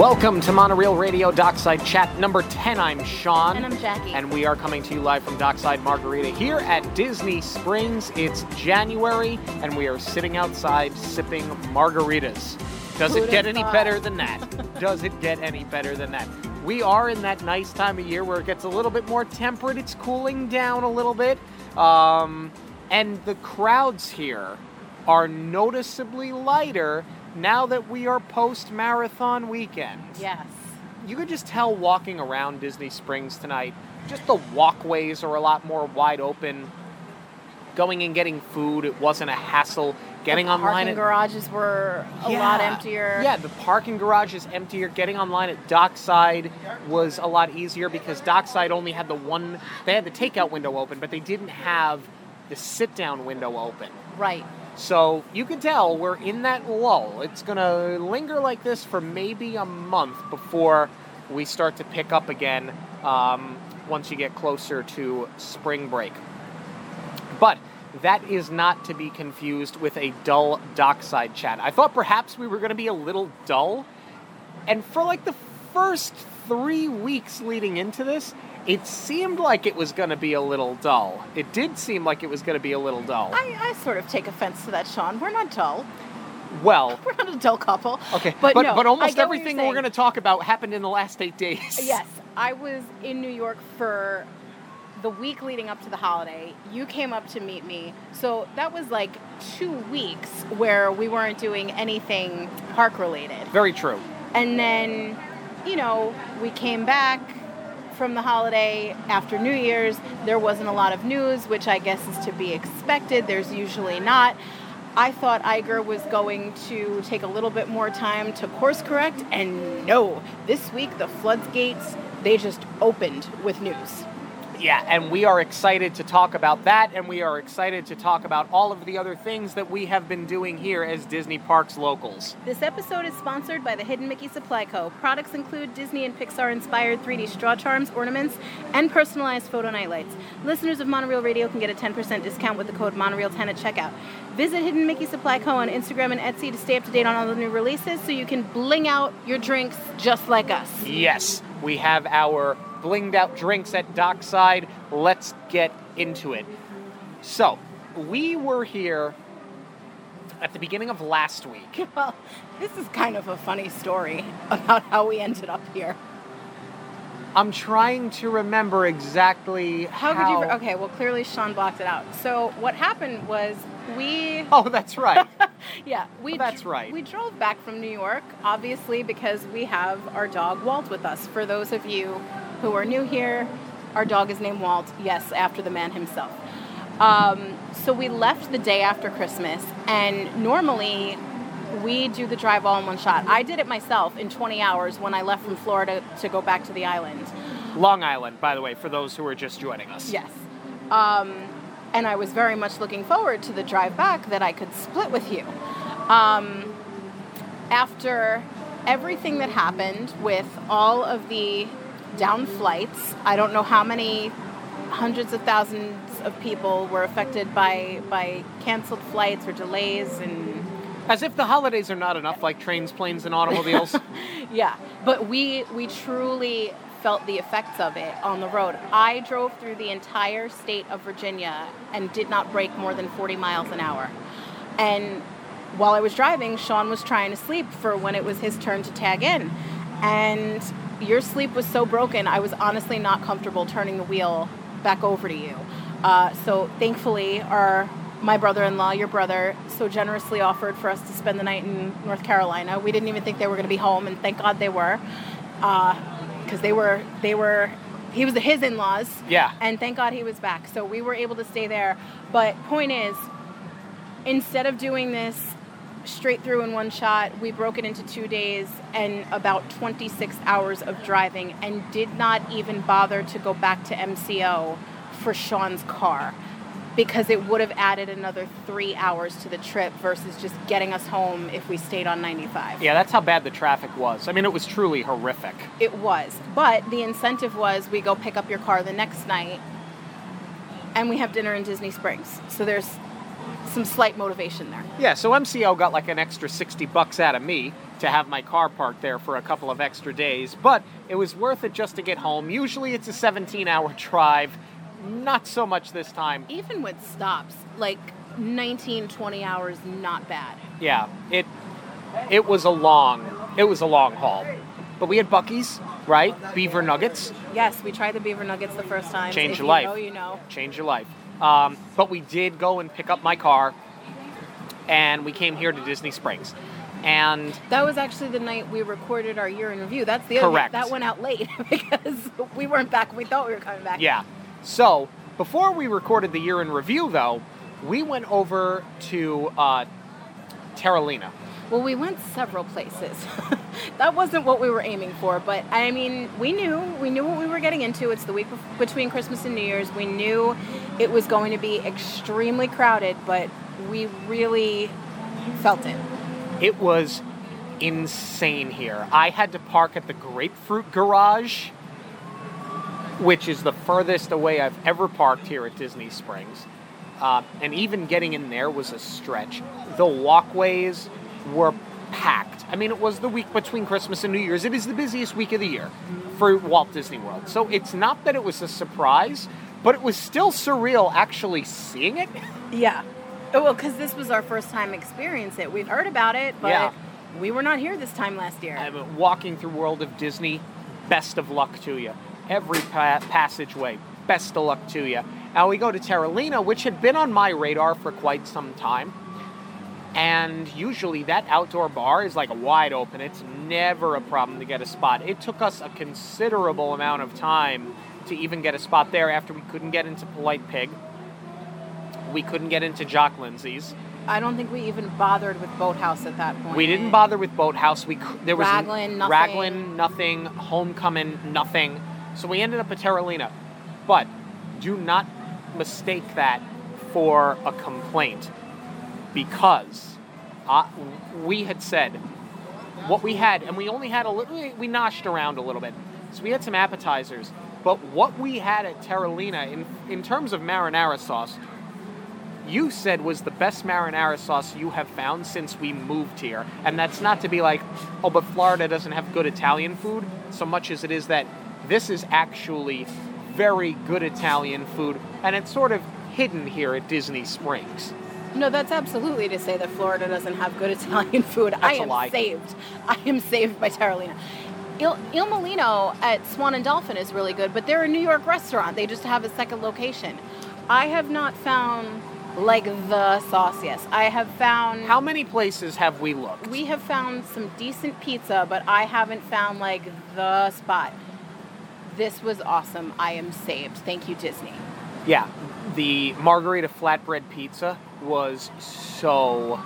Welcome to Monorail Radio Dockside Chat number 10. I'm Sean. And I'm Jackie. And we are coming to you live from Dockside Margarita here at Disney Springs. It's January, and we are sitting outside sipping margaritas. Does Who'd it get any thought? better than that? Does it get any better than that? We are in that nice time of year where it gets a little bit more temperate. It's cooling down a little bit. Um, and the crowds here are noticeably lighter now that we are post marathon weekend. Yes. You could just tell walking around Disney Springs tonight, just the walkways are a lot more wide open. Going and getting food, it wasn't a hassle. Getting the online parking at garages were a lot emptier. yeah, the parking garage is emptier. Getting online at Dockside was a lot easier because Dockside only had the one, they had the takeout window open, but they didn't have the sit down window open. Right. So you can tell we're in that lull. It's going to linger like this for maybe a month before we start to pick up again um, once you get closer to spring break. But that is not to be confused with a dull dockside chat. I thought perhaps we were going to be a little dull. And for like the first three weeks leading into this, it seemed like it was going to be a little dull. It did seem like it was going to be a little dull. I, I sort of take offense to that, Sean. We're not dull. Well, We're not a dull couple. okay, But, but no, but almost everything we're going to talk about happened in the last eight days. Yes. I was in New York for the week leading up to the holiday. You came up to meet me. So that was like two weeks where we weren't doing anything park related. Very true. And then, you know, we came back from the holiday after New Year's. There wasn't a lot of news, which I guess is to be expected. There's usually not. I thought Iger was going to take a little bit more time to course correct, and no, this week the floodgates, they just opened with news. Yeah, and we are excited to talk about that, and we are excited to talk about all of the other things that we have been doing here as Disney Parks locals. This episode is sponsored by the Hidden Mickey Supply Co. Products include Disney and Pixar inspired 3D straw charms, ornaments, and personalized photo nightlights. Listeners of Monorail Radio can get a 10% discount with the code Monorail10 at checkout. Visit Hidden Mickey Supply Co. on Instagram and Etsy to stay up to date on all the new releases so you can bling out your drinks just like us. Yes, we have our blinged out drinks at Dockside. Let's get into it. So, we were here at the beginning of last week. Well, this is kind of a funny story about how we ended up here. I'm trying to remember exactly How could you? Okay, well, clearly Sean blocked it out. So, what happened was we. Oh, that's right. Yeah, we. Oh, that's right. We drove back from New York, obviously, because we have our dog Walt with us. For those of you who are new here, our dog is named Walt. Yes, after the man himself. Um, so we left the day after Christmas, and normally we do the drive all in one shot. I did it myself in 20 hours when I left from Florida to go back to the island. Long Island, by the way, for those who are just joining us. Yes. Um, and I was very much looking forward to the drive back that I could split with you. Um, after everything that happened with all of the down flights, I don't know how many hundreds of thousands of people were affected by by canceled flights or delays and As if the holidays are not enough, like trains, planes, and automobiles. yeah but we we truly felt the effects of it on the road. I drove through the entire state of virginia and did not break more than 40 miles an hour. And while i was driving sean was trying to sleep for when it was his turn to tag in. And your sleep was so broken i was honestly not comfortable turning the wheel back over to you. Uh, so thankfully our my brother-in-law your brother so generously offered for us to spend the night in north carolina. We didn't even think they were going to be home and thank god they were because they were they were he was his in-laws. Yeah. and thank god he was back. So we were able to stay there. But point is instead of doing this straight through in one shot we broke it into two days and about 26 hours of driving and did not even bother to go back to mco for sean's car because it would have added another three hours to the trip versus just getting us home if we stayed on 95 yeah, that's how bad the traffic was. I mean, it was truly horrific. it was. But the incentive was we go pick up your car the next night and we have dinner in Disney Springs. So there's some slight motivation there. Yeah, so MCO got like an extra 60 bucks out of me to have my car parked there for a couple of extra days, but it was worth it just to get home. Usually it's a 17 hour drive, not so much this time. Even with stops, like 19, 20 hours, not bad. Yeah, it it was a long it was a long haul. But we had Buc-ee's, right? Beaver nuggets, Yes, we tried the beaver nuggets the first time. Change if your you life. know, you know. change your life. Um, but we did go and pick up my car, and we came here to Disney Springs. And That was actually the night we recorded our year in review. That's the other Correct. that went out late because we weren't back. We thought we were coming back. Yeah. So before we recorded the year in review, though, we went over to uh, Terralina. Well, we went several places. that wasn't what we were aiming for, but I mean, we knew we knew what we were getting into. It's the week between Christmas and New Year's. We knew it was going to be extremely crowded, but we really felt it. It was insane here. I had to park at the Grapefruit Garage, which is the furthest away I've ever parked here at Disney Springs. Uh, and even getting in there was a stretch. The walkways were packed. I mean, it was the week between Christmas and New Year's. It is the busiest week of the year for Walt Disney World. So it's not that it was a surprise, but it was still surreal actually seeing it. Yeah. Oh, well, because this was our first time experience it. We've heard about it, but Yeah. we were not here this time last year. I'm walking through World of Disney. Best of luck to you. Every pa- passageway. Best of luck to you. Now we go to Terralina, which had been on my radar for quite some time. And usually that outdoor bar is like wide open. It's never a problem to get a spot. It took us a considerable amount of time to even get a spot there after we couldn't get into Polite Pig. We couldn't get into Jock Lindsay's. I don't think we even bothered with Boathouse at that point. We didn't bother with Boathouse. We there was Raglan, nothing. Raglan, nothing. Homecoming, nothing. So we ended up at Terralina. But do not mistake that for a complaint, because uh, we had said what we had, and we only had a little. We noshed around a little bit, so we had some appetizers. But what we had at Terralina, in in terms of marinara sauce, you said was the best marinara sauce you have found since we moved here. And that's not to be like, oh, but Florida doesn't have good Italian food, so much as it is that this is actually very good Italian food, and it's sort of hidden here at Disney Springs. No, that's absolutely to say that Florida doesn't have good Italian food. I That's a am lie. saved. I am saved by Terralina. Il, Il Mulino at Swan and Dolphin is really good, but they're a New York restaurant. They just have a second location. I have not found like the sauce. Yes, I have found. How many places have we looked? we have found some decent pizza, but I haven't found like the spot. This was awesome. I am saved. Thank you, Disney. Yeah, the margarita flatbread pizza was so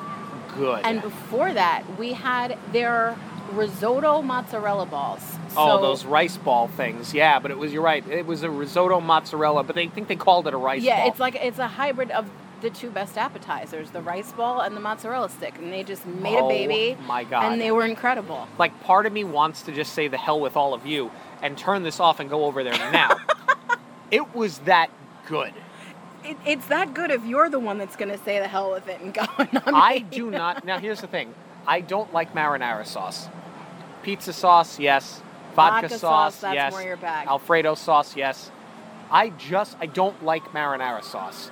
good. And before that, we had their risotto mozzarella balls. oh, those rice ball things. Yeah, but it was, you're right, it was a risotto mozzarella, but they think they called it a rice Yeah, ball. it's like it's a hybrid of the two best appetizers, the rice ball and the mozzarella stick, and they just made Oh, a baby. my God. And they were incredible. like part of me wants to just say the hell with all of you and turn this off and go over there now. it was that good. It, it's that good if you're the one that's going to say the hell with it and go. me. I do not. Now here's the thing. I don't like marinara sauce. Pizza sauce, yes. Vodka, Vodka sauce, sauce, that's yes. more your bag. Alfredo sauce, yes. I just I don't like marinara sauce.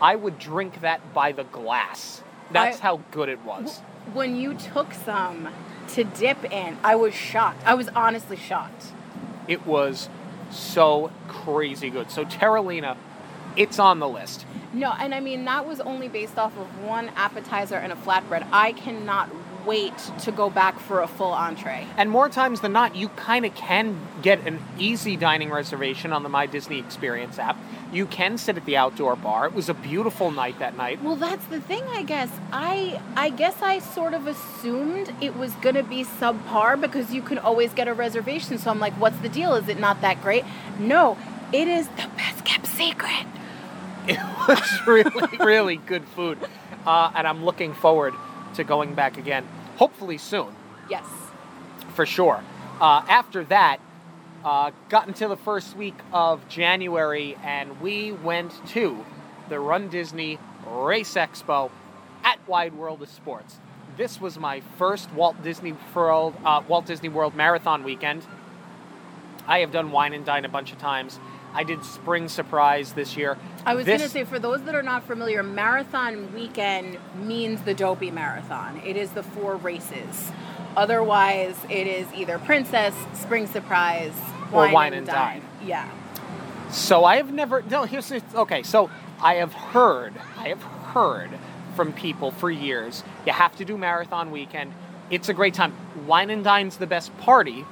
I would drink that by the glass. That's I- how good it was. When you took some to dip in, I was shocked. I was honestly shocked. It was so crazy good. So Terralina, it's on the list. No, and I mean that was only based off of one appetizer and a flatbread. I cannot wait to go back for a full entree. And more times than not, you kind of can get an easy dining reservation on the My Disney Experience app. You can sit at the outdoor bar. It was a beautiful night that night. Well, that's the thing, I guess. I I guess I sort of assumed it was gonna be subpar because you can always get a reservation. So I'm like, what's the deal? Is it not that great? No, it is the best kept secret. It was really, really good food. Uh, and I'm looking forward to going back again, hopefully soon, Yes. for sure. Uh, after that, uh, got into the first week of January, and we went to the Run Disney Race Expo at Wide World of Sports. This was my first Walt Disney World uh, Walt Disney World Marathon weekend. I have done Wine and Dine a bunch of times. I did Spring Surprise this year. I was This- going to say, for those that are not familiar, marathon weekend means the Dopey Marathon. It is the four races. Otherwise, it is either Princess, Spring Surprise, Or Wine, Wine and and Dine. Dine. Yeah. So I have never. No, here's okay. So I have heard. I have heard from people for years. You have to do marathon weekend. It's a great time. Wine and Dine's the best party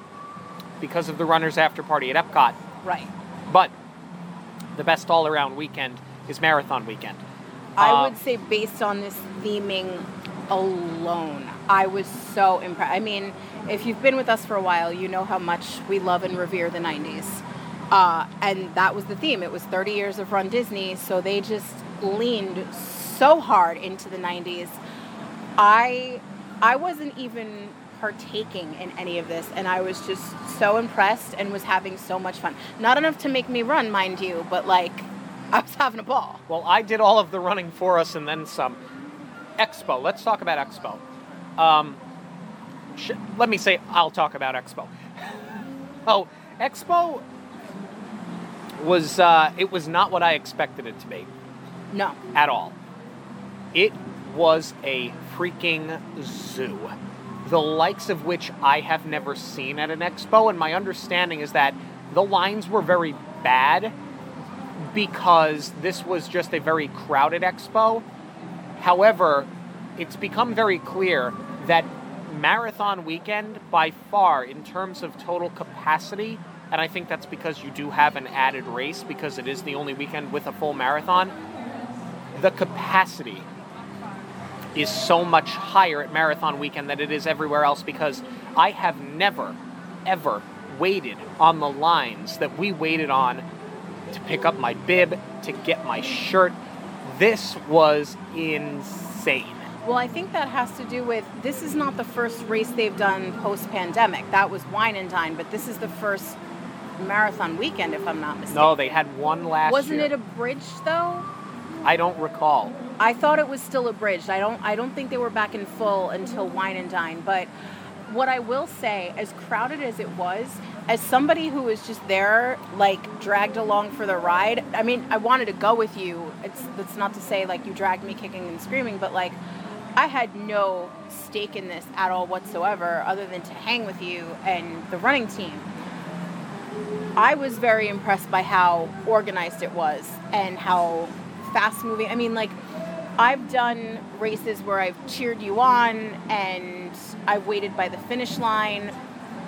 because of the runners after party at Epcot. Right. But the best all around weekend is marathon weekend. I Um, would say, based on this theming alone, I was so impressed. I mean, if you've been with us for a while, you know how much we love and revere the 90s. Uh, and that was the theme. It was 30 years of Run Disney, so they just leaned so hard into the 90s. I I wasn't even partaking in any of this and I was just so impressed and was having so much fun. Not enough to make me run, mind you, but like I was having a ball. Well, I did all of the running for us and then some. Expo. Let's talk about Expo. Um, sh- let me say, I'll talk about Expo. oh, Expo was uh, it was not what I expected it to be No. at all. It was a freaking zoo, the likes of which I have never seen at an expo. And my understanding is that the lines were very bad because this was just a very crowded expo. However, it's become very clear that marathon weekend, by far, in terms of total capacity, and I think that's because you do have an added race because it is the only weekend with a full marathon, the capacity is so much higher at marathon weekend than it is everywhere else because I have never, ever waited on the lines that we waited on to pick up my bib, to get my shirt. This was insane. Well, I think that has to do with this is not the first race they've done post pandemic. That was Wine and Dine, but this is the first marathon weekend, if I'm not mistaken. No, they had one last Wasn't year. it bridge though? I don't recall. I thought it was still abridged. I don't I don't think they were back in full until Wine and Dine. But what I will say, as crowded as it was, as somebody who was just there, like dragged along for the ride, I mean, I wanted to go with you. It's that's not to say like you dragged me kicking and screaming, but like I had no stake in this at all whatsoever, other than to hang with you and the running team. I was very impressed by how organized it was and how fast moving. I mean, like, I've done races where I've cheered you on and I've waited by the finish line,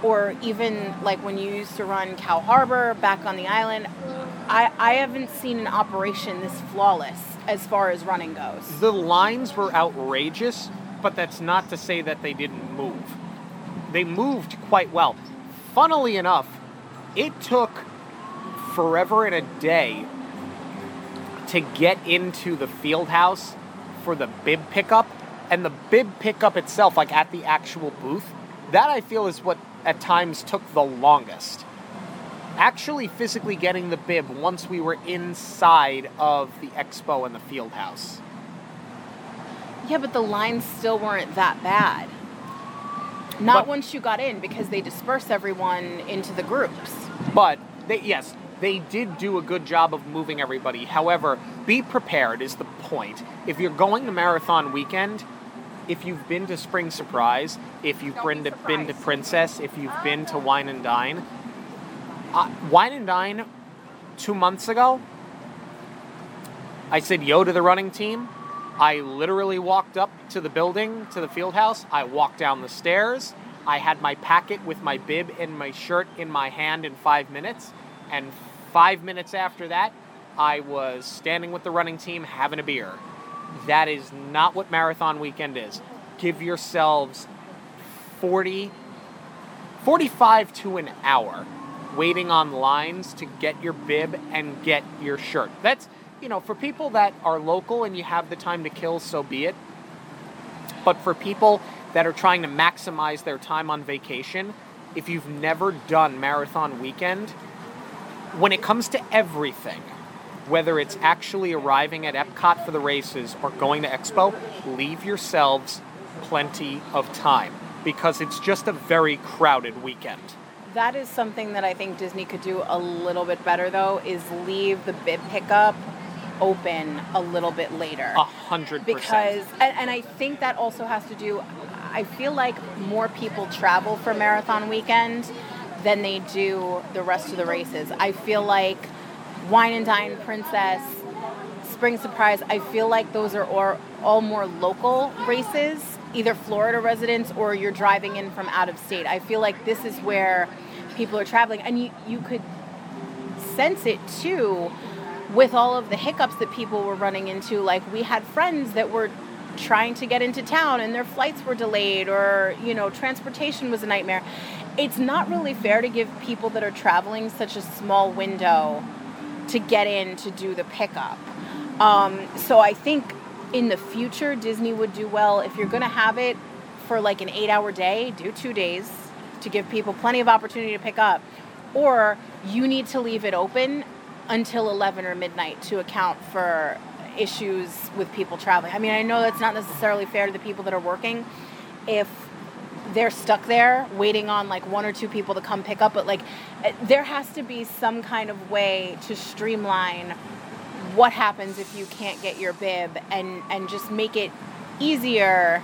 or even like when you used to run Cow Harbor back on the island. I, I haven't seen an operation this flawless as far as running goes. The lines were outrageous, but that's not to say that they didn't move. They moved quite well. Funnily enough, it took forever and a day to get into the field house for the bib pickup and the bib pickup itself like at the actual booth that i feel is what at times took the longest actually physically getting the bib once we were inside of the expo and the field house Yeah, but the lines still weren't that bad. Not But- once you got in because they disperse everyone into the groups. But they, yes, they did do a good job of moving everybody. However, be prepared is the point. If you're going to marathon weekend, if you've been to Spring Surprise, if you've been be to, been to. Princess, if you've been to Wine and Dine, uh, Wine and Dine two months ago, I said yo to the running team. I literally walked up to the building, to the field house. I walked down the stairs. I had my packet with my bib and my shirt in my hand in five minutes. And five minutes after that, I was standing with the running team having a beer. That is not what marathon weekend is. Give yourselves 40, 45 to an hour waiting on lines to get your bib and get your shirt. That's, you know, for people that are local and you have the time to kill, so be it. But for people that are trying to maximize their time on vacation, if you've never done marathon weekend, when it comes to everything, whether it's actually arriving at Epcot for the races or going to Expo, leave yourselves plenty of time because it's just a very crowded weekend. That is something that I think Disney could do a little bit better, though, is leave the bib pickup open a little bit later. A hundred percent. Because, and, and I think that also has to do, I feel like more people travel for Marathon Weekend than they do the rest of the races. I feel like Wine and Dine Princess, Spring Surprise, I feel like those are all, all more local races, either Florida residents or you're driving in from out of state. I feel like this is where people are traveling, and you, you could sense it too with all of the hiccups that people were running into. Like, we had friends that were trying to get into town and their flights were delayed or you know transportation was a nightmare it's not really fair to give people that are traveling such a small window to get in to do the pickup. Um, so I think in the future, Disney would do well if you're going to have it for like an eight hour day, do two days to give people plenty of opportunity to pick up. Or you need to leave it open until 11 or midnight to account for issues with people traveling. I mean, I know that's not necessarily fair to the people that are working. If they're stuck there waiting on like one or two people to come pick up but like eh, there has to be some kind of way to streamline what happens if you can't get your bib and and just make it easier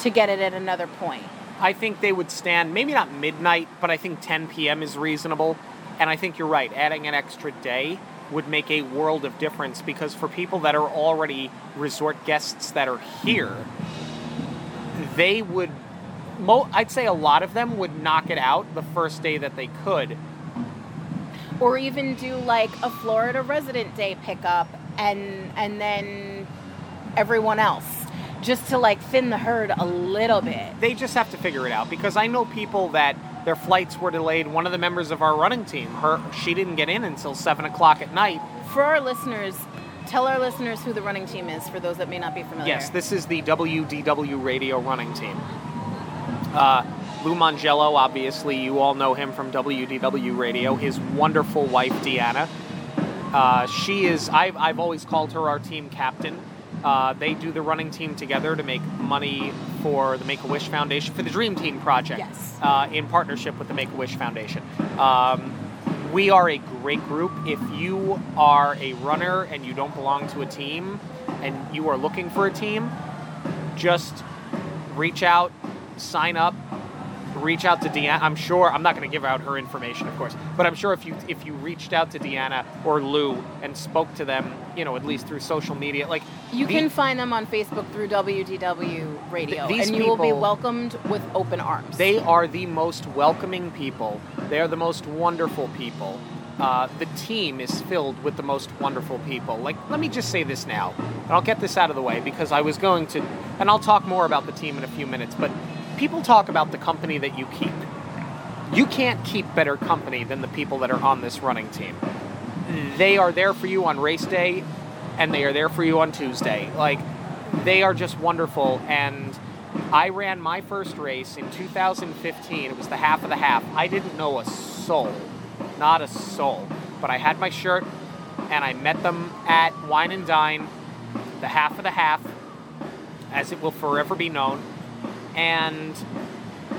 to get it at another point I think they would stand maybe not midnight, but I think 10 p.m. is reasonable. And I think you're right, adding an extra day would make a world of difference because for people that are already resort guests that are here, they would mo- I'd say a lot of them would knock it out the first day that they could. or even do like a Florida resident day pickup and and then everyone else just to like thin the herd a little bit They just have to figure it out because I know people that their flights were delayed. One of the members of our running team, her she didn't get in until seven o'clock at night. for our listeners tell our listeners who the running team is for those that may not be familiar Yes, this is the WDW Radio running team. Uh, Lou Mongello, obviously, you all know him from WDW Radio. His wonderful wife, Deanna. Uh, she is, I've, I've always called her our team captain. Uh, they do the running team together to make money for the Make a Wish Foundation, for the Dream Team Project, Yes. uh, in partnership with the Make a Wish Foundation. Um, we are a great group. If you are a runner and you don't belong to a team and you are looking for a team, just reach out, sign up, reach out to Deanna. I'm sure I'm not going to give out her information, of course, but I'm sure if you if you reached out to Deanna or Lou and spoke to them, you know, at least through social media, like You the- can find them on Facebook through WDW Radio, Th- these and you will be welcomed with open arms. They are the most welcoming people. They are the most wonderful people. Uh, the team is filled with the most wonderful people. Like, let me just say this now, and I'll get this out of the way because I was going to, and I'll talk more about the team in a few minutes, but people talk about the company that you keep. You can't keep better company than the people that are on this running team. They are there for you on race day, and they are there for you on Tuesday. Like, they are just wonderful, and I ran my first race in 2015. It was the half of the half. I didn't know a soul, not a soul. But I had my shirt, and I met them at Wine and Dine, the half of the half, as it will forever be known. And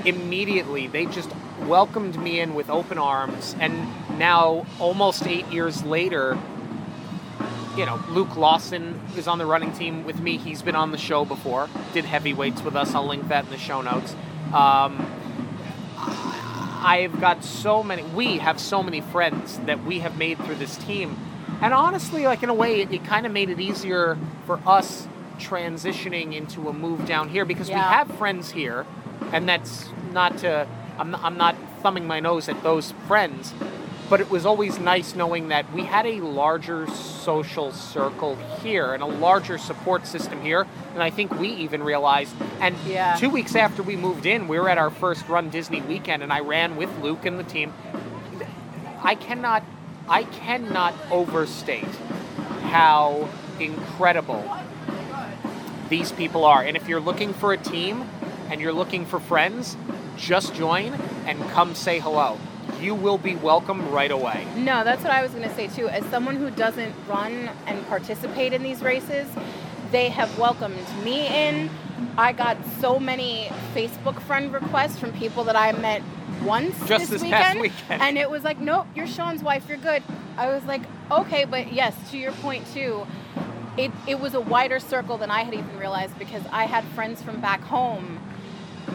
immediately they just welcomed me in with open arms. And now, almost eight years later, you know, Luke Lawson is on the running team with me. He's been on the show before, did heavyweights with us. I'll link that in the show notes. Um, I've got so many, we have so many friends that we have made through this team. And honestly, like in a way, it, it kind of made it easier for us transitioning into a move down here because we have friends here. And that's not to, I'm not, I'm not thumbing my nose at those friends, but it was always nice knowing that we had a larger social circle here and a larger support system here. And I think we even realized. And Yeah. two weeks after we moved in, we were at our first Run Disney weekend, and I ran with Luke and the team. I cannot, I cannot overstate how incredible these people are. And if you're looking for a team and you're looking for friends, just join and come say hello. you will be welcome right away. No, that's what I was going to say too. As someone who doesn't run and participate in these races, they have welcomed me in. I got so many Facebook friend requests from people that I met once Just this, this past weekend, weekend. and it was like, nope, you're Sean's wife, you're good. I was like, okay, but yes, to your point too, it, it was a wider circle than I had even realized because I had friends from back home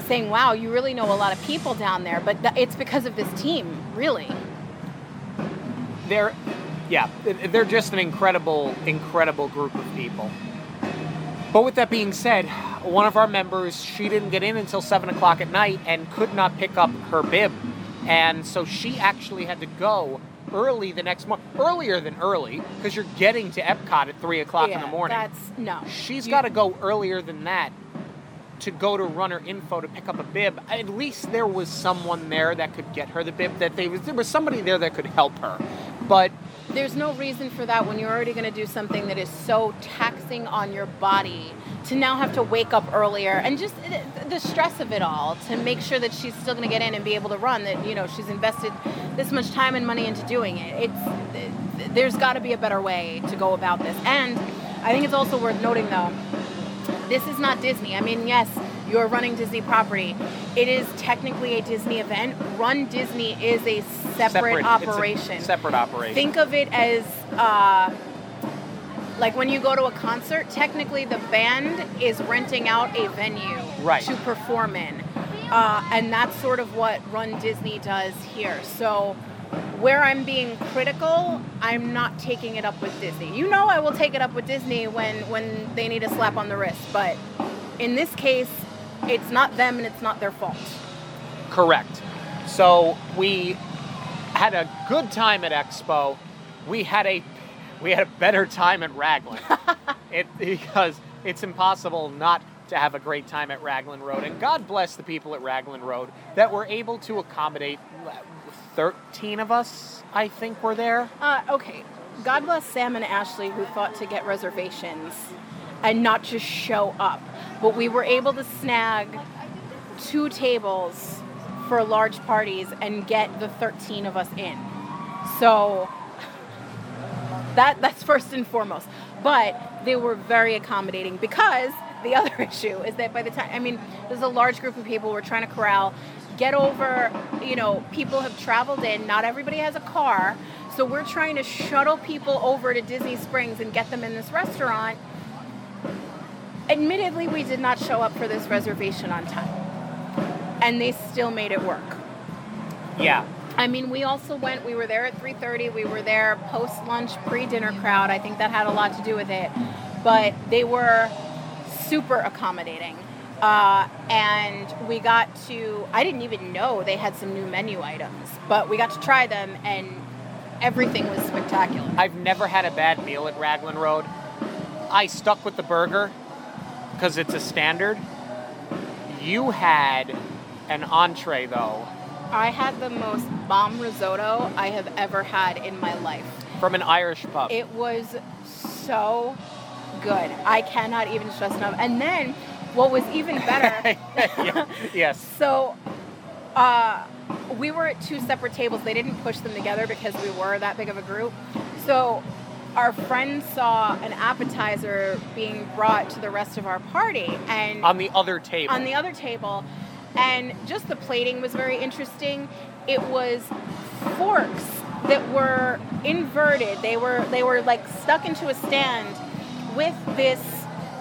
saying, wow, you really know a lot of people down there, but th- it's because of this team, really. They're, yeah, they're just an incredible, incredible group of people. But with that being said, one of our members, she didn't get in until 7 o'clock at night and could not pick up her bib. And so she actually had to go early the next morning, earlier than early, because you're getting to Epcot at 3 o'clock in the morning. That's no. She's got to go earlier than that to go to runner info to pick up a bib. At least there was someone there that could get her the bib. That they was there was somebody there that could help her. But There's no reason for that when you're already going to do something that is so taxing on your body to now have to wake up earlier and just eh, the- the stress of it all to make sure that she's still going to get in and be able to run. That you know she's invested this much time and money into doing it. It's there's got to be a better way to go about this. And I think it's also worth noting though this is not Disney. I mean, yes, you're running Disney property. It is technically a Disney event. Run Disney is a separate, a operation. separate operation. Think of it as uh, like when you go to a concert, technically the band is renting out a venue Right. to perform in. Uh, and that's sort of what Run Disney does here. So where I'm being critical, I'm not taking it up with Disney. You know I will take it up with Disney when, when they need a slap on the wrist, but in this case, it's not them and it's not their fault. Correct. So we had a good time at Expo. We had a we had a better time at Raglan. it because it's impossible not to have a great time at Raglan Road. And God bless the people at Raglan Road that were able to accommodate 13 of us, I think were there. Uh, okay. God bless Sam and Ashley who thought to get reservations and not just show up. But we were able to snag two tables for large parties and get the 13 of us in. So that that's first and foremost. But they were very accommodating because the other issue is that by the time I mean, there's a large group of people we're trying to corral, get over, you know, people have traveled in, not everybody has a car. So we're trying to shuttle people over to Disney Springs and get them in this restaurant. Admittedly, we did not show up for this reservation on time. And they still made it work. Yeah. I mean, we also went. We were there at 3:30. We were there post lunch, pre dinner crowd. I think that had a lot to do with it. But they were super accommodating, uh, and we got to. I didn't even know they had some new menu items, but we got to try them, and everything was spectacular. I've never had a bad meal at Raglan Road. I stuck with the burger because it's a standard. You had an entree though I had the most bomb risotto I have ever had in my life. from an Irish pub. It was so good. I cannot even stress enough. And then what was even better. Yes. So, uh, we were at two separate tables. They didn't push them together because we were that big of a group. So, our friend saw an appetizer being brought to the rest of our party, and On the other table. on the other table, and just the plating was very interesting. It was forks that were inverted. They were they were like stuck into a stand with this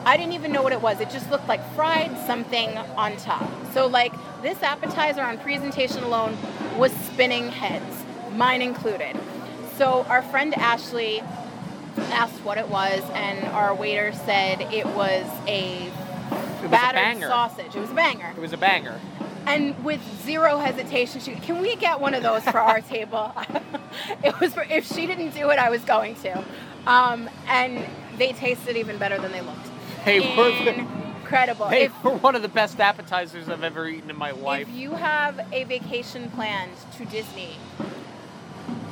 I didn't even know what it was. It just looked like fried something on top. So like this appetizer on presentation alone was spinning heads, mine included. So our friend Ashley asked what it was and our waiter said it was a it was a battered banger. sausage. It was a banger. It was a banger. And with zero hesitation, she can we get one of those for our table? it was for, if she didn't do it, I was going to. Um, and they tasted even better than they looked. They were, Incredible. they If, were one of the best appetizers I've ever eaten in my life. if you have a vacation planned to Disney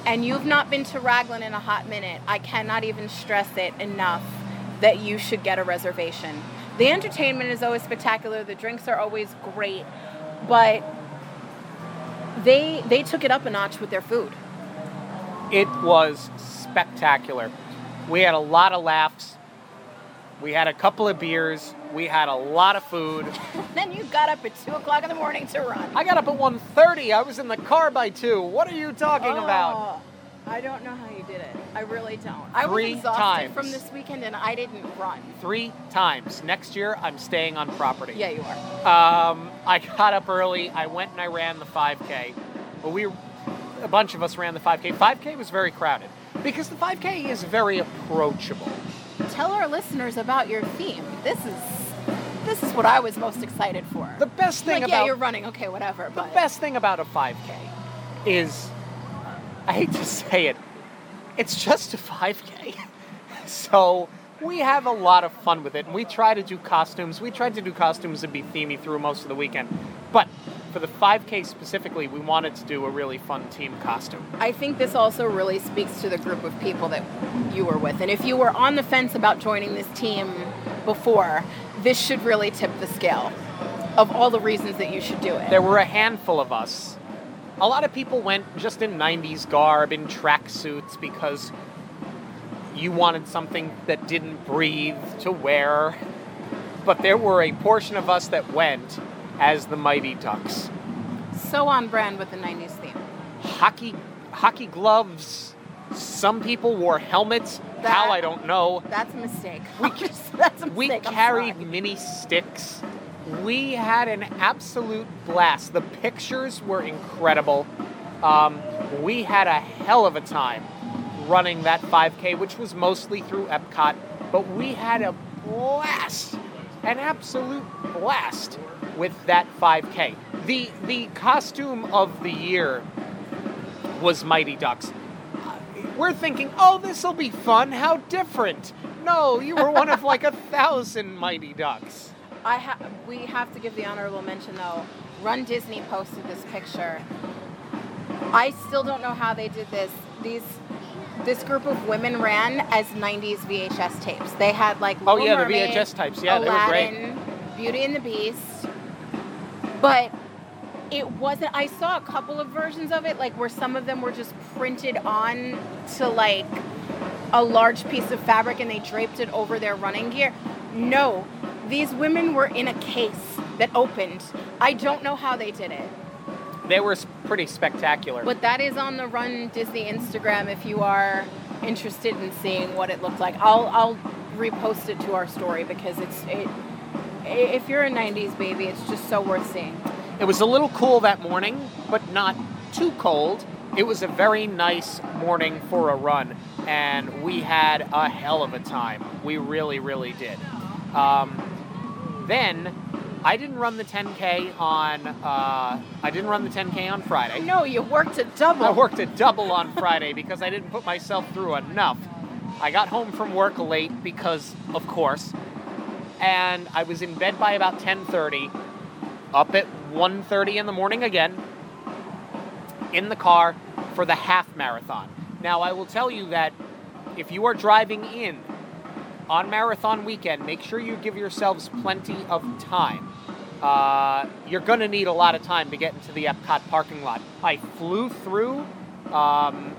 and you've not been to Raglan in a hot minute, I cannot even stress it enough that you should get a reservation. The entertainment is always spectacular, the drinks are always great, but they they took it up a notch with their food. It was spectacular. We had a lot of laughs. We had a couple of beers. We had a lot of food. then you got up at two o'clock in the morning to run. I got up at 1.30. I was in the car by 2. What are you talking about? Oh, I don't know how you did it. I really don't. I Three was exhausted times. from this weekend and I didn't run. Three times. Next year, I'm staying on property. Yeah, you are. Um, I got up early. I went and I ran the 5K. But we, a bunch of us ran the 5K. 5K was very crowded because the 5K is very approachable. Tell our listeners about your theme. This is this is what I was most excited for. The best thing like, yeah, about you're running. Okay, whatever. the But best thing about a 5K is, I hate to say it, it's just a 5K. So we have a lot of fun with it, and we try to do costumes. We tried to do costumes and be themey through most of the weekend, but for the 5K specifically, we wanted to do a really fun team costume. I think this also really speaks to the group of people that you were with. And if you were on the fence about joining this team before, this should really tip the scale of all the reasons that you should do it. There were a handful of us. A lot of people went just in 90s garb, in tracksuits, because you wanted something that didn't breathe to wear. But there were a portion of us that went as the Mighty Ducks. so on brand with the 90s theme. Hockey, hockey gloves. Some people wore helmets. That- How I don't know. That's a mistake. That's a mistake. We I'm carried sorry. mini sticks. We had an absolute blast. The pictures were incredible. Um, we had a hell of a time running that 5K, which was mostly through Epcot, but we had a blast, an absolute blast with that 5K. The the costume of the year was Mighty Ducks. We're thinking, oh, this will be fun. How different. No, you were one of like a thousand Mighty Ducks. I ha- we have to give the honorable mention though. Run Disney posted this picture. I still don't know how they did this. These this group of women ran as 90s VHS tapes. They had like Oh, Little yeah, the VHS types. Yeah, they were great. Beauty and the Beast. But it wasn't I saw a couple of versions of it like where some of them were just printed on to like a large piece of fabric and they draped it over their running gear. No, these women were in a case that opened. I don't know how they did it. They were pretty spectacular. But that is on the Run Disney Instagram if you are interested in seeing what it looked like. I'll I'll repost it to our story because it's it if you're a 90s baby, it's just so worth seeing. It was a little cool that morning, but not too cold. It was a very nice morning for a run, and we had a hell of a time. We really, really did. Um, then, I didn't run the 10K on. Uh, I didn't run the 10K on Friday. No, you worked a double. I worked a double on Friday because I didn't put myself through enough. I got home from work late because, of course, and I was in bed by about 10:30. Up at 1:30 in the morning again. In the car for the half marathon. Now I will tell you that if you are driving in on marathon weekend, make sure you give yourselves plenty of time. Uh, you're going to need a lot of time to get into the Epcot parking lot. I flew through um,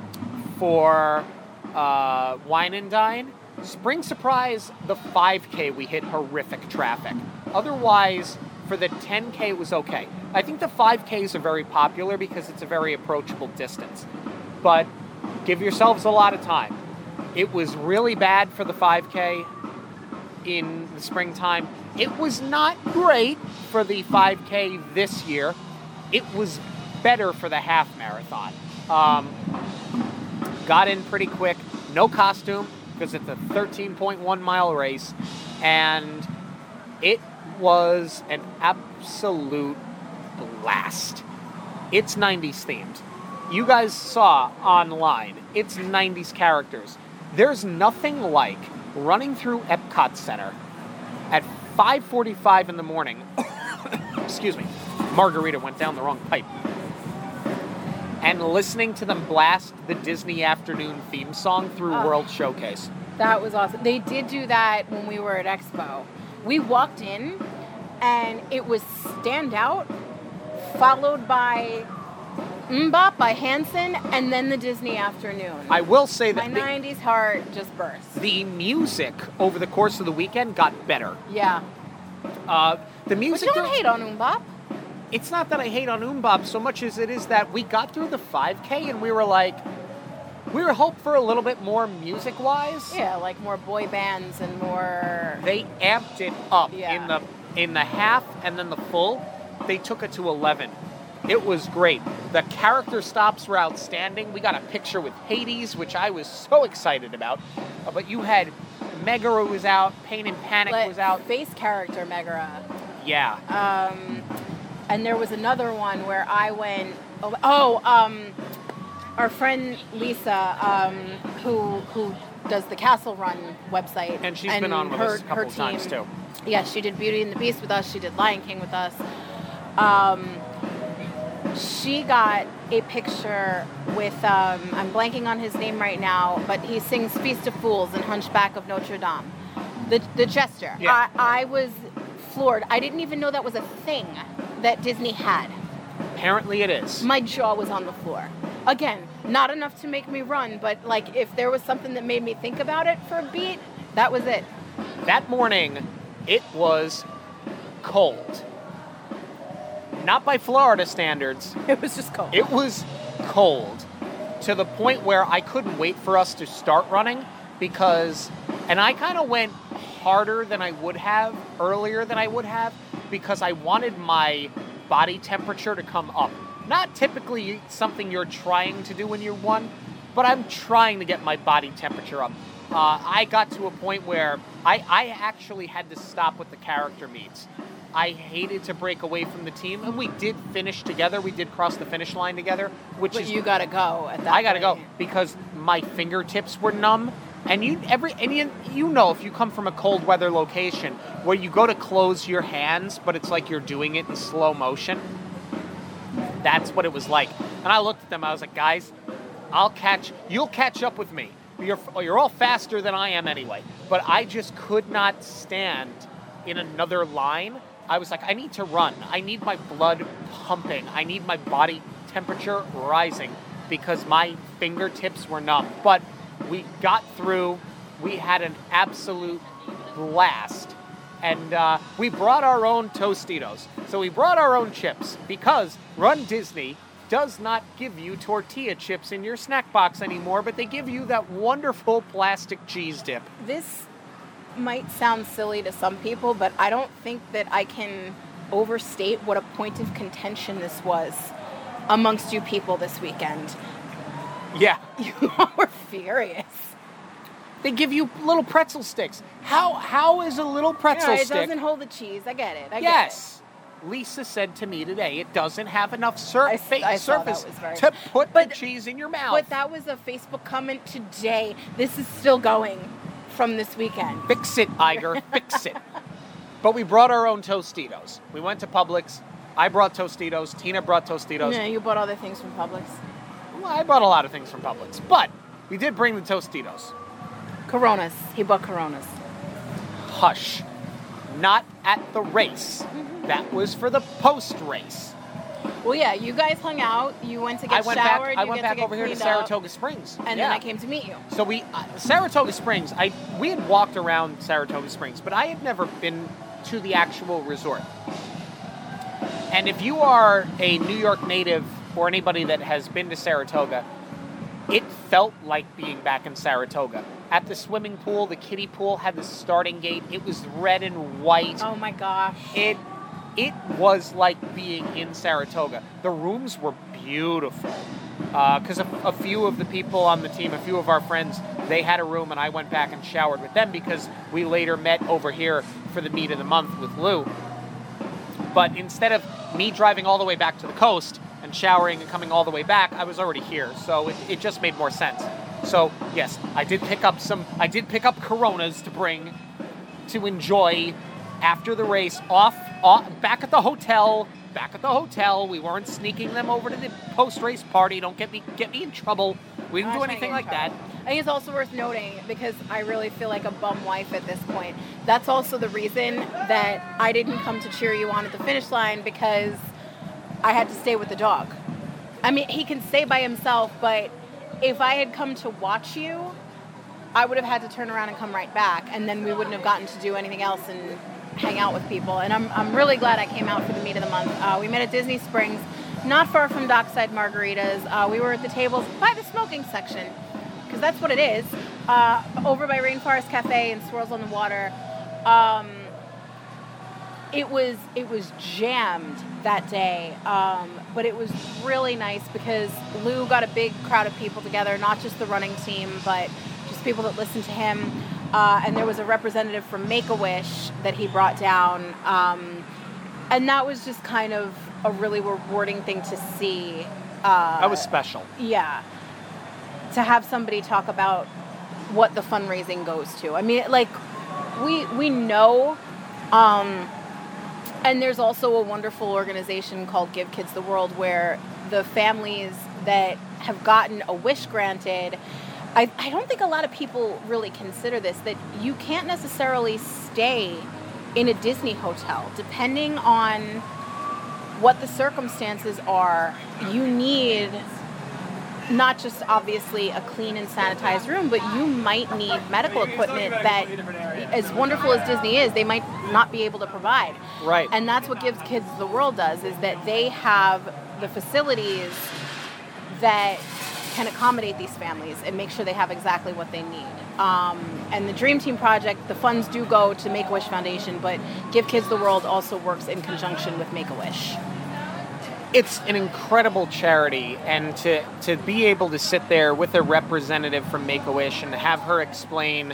for uh, Wine and Dine. Spring surprise, the 5K we hit horrific traffic. Otherwise, for the 10K it was okay. I think the 5Ks are very popular because it's a very approachable distance. But give yourselves a lot of time. It was really bad for the 5K in the springtime. It was not great for the 5K this year. It was better for the half marathon. Um, got in pretty quick, no costume because it's a 13.1 mile race, and it was an absolute blast. It's 90s themed. You guys saw online, it's 90s characters. There's nothing like running through Epcot Center at 5:45 in the morning. excuse me. Margarita went down the wrong pipe. And listening to them blast the Disney afternoon theme song through Oh. World Showcase. That was awesome. They did do that when we were at Expo. We walked in and it was stand out followed by MMMBop by Hanson, and then the Disney Afternoon. I will say My that the, 90s heart just burst. the music over the course of the weekend got better. Yeah. Uh, the music. you don't hate on MMMBop. It's not that I hate on MMMBop so much as it is that we got through the 5K and we were like, we were hoping for a little bit more music wise. Yeah, like more boy bands and more. They amped it up Yeah. in the in the half and then the full. They took it to 11. It was great. The character stops were outstanding. We got a picture with Hades, which I was so excited about. Uh, but you had Megara was out, Pain and Panic was out. Face character Megara. Yeah. Um, and there was another one where I went. Oh, oh um, our friend Lisa, um, who who does the Castle Run website, And she's been on with her, us a couple her times too. Yeah, she did Beauty and the Beast with us. She did Lion King with us. Um, she got a picture with um, I'm blanking on his name right now, but he sings Feast of Fools and Hunchback of Notre Dame. The the jester. Yeah. I, I was floored. I didn't even know that was a thing that Disney had. Apparently it is. My jaw was on the floor. Again, not enough to make me run, but like if there was something that made me think about it for a beat, that was it. That morning, it was cold. Not by Florida standards, It was just cold. it was cold to the point where I couldn't wait for us to start running because, and I kind of went harder than I would have earlier than I would have because I wanted my body temperature to come up. Not typically something you're trying to do when you're one, but I'm trying to get my body temperature up. Uh, I got to a point where I, I actually had to stop with the character meets. I hated to break away from the team, and we did finish together. We did cross the finish line together, which but is you gotta go at that I gotta go because my fingertips were numb. And you every and you, you know if you come from a cold weather location where you go to close your hands, but it's like you're doing it in slow motion. That's what it was like. And I looked at them. I was like, guys, I'll catch. You'll catch up with me. You're you're all faster than I am anyway. But I just could not stand in another line. I was like, I need to run. I need my blood pumping. I need my body temperature rising because my fingertips were numb. But we got through. We had an absolute blast. And uh, we brought our own Tostitos. So we brought our own chips because Run Disney does not give you tortilla chips in your snack box anymore, but they give you that wonderful plastic cheese dip. This might sound silly to some people, but I don't think that I can overstate what a point of contention this was amongst you people this weekend. Yeah. You were furious. They give you little pretzel sticks. How how is a little pretzel stick? Yeah, it stick? doesn't hold the cheese. I get it. I get yes. Lisa said to me today, it doesn't have enough sur- I s- fa- I surface very- to put But- the cheese in your mouth. But that was a Facebook comment today. This is still going from this weekend. Fix it, Iger. Fix it. But we brought our own Tostitos. We went to Publix. I brought Tostitos. Tina brought Tostitos. No, you bought other things from Publix. Well, I bought a lot of things from Publix, but we did bring the Tostitos. Coronas. He bought Coronas. Hush. Not at the race. That was for the post race. Well, yeah, you guys hung out. You went to get I went showered. back. I went back over here to cleaned up, Saratoga Springs, and Yeah. then I came to meet you. So we uh, Saratoga Springs. I we had walked around Saratoga Springs, but I had never been to the actual resort. And if you are a New York native or anybody that has been to Saratoga, it felt like being back in Saratoga. At the swimming pool, the kiddie pool had the starting gate. It was red and white. Oh my gosh. It it was like being in Saratoga. The rooms were beautiful uh, because a, a few of the people on the team, a few of our friends, they had a room, and I went back and showered with them because we later met over here for the meet of the month with Lou. But instead of me driving all the way back to the coast and showering and coming all the way back, I was already here, so it, it just made more sense. So yes, I did pick up some. I did pick up Coronas to bring to enjoy after the race. Off, off back at the hotel. Back at the hotel. We weren't sneaking them over to the post-race party. Don't get me get me in trouble. We didn't I'm do not trying to anything like in that. trouble. I think it's also worth noting because I really feel like a bum wife at this point. That's also the reason that I didn't come to cheer you on at the finish line because I had to stay with the dog. I mean, he can stay by himself, but if I had come to watch you, I would have had to turn around and come right back, and then we wouldn't have gotten to do anything else and hang out with people. And I'm, I'm really glad I came out for the meet of the month. Uh, we met at Disney Springs, not far from Dockside Margaritas. Uh, we were at the tables by the smoking section, because that's what it is, uh, over by Rainforest Cafe and Swirls on the Water. Um, it was it was jammed that day, um, but it was really nice because Lou got a big crowd of people together, not just the running team, but just people that listened to him. Uh, and there was a representative from Make a Wish that he brought down, um, and that was just kind of a really rewarding thing to see. Uh, That was special. yeah, to have somebody talk about what the fundraising goes to. I mean, like we we know. Um, and there's also a wonderful organization called Give Kids the World where the families that have gotten a wish granted, I, I don't think a lot of people really consider this that you can't necessarily stay in a Disney hotel. Depending on what the circumstances are, you need not just obviously a clean and sanitized room, but you might need medical equipment that, as wonderful as Disney is, they might not be able to provide. Right. And that's what Gives Kids the World does, is that they have the facilities that can accommodate these families and make sure they have exactly what they need. Um, and the Dream Team Project, the funds do go to Make a Wish Foundation, but Give Kids the World also works in conjunction with Make a Wish. It's an incredible charity and to to be able to sit there with a representative from Make-A-Wish and have her explain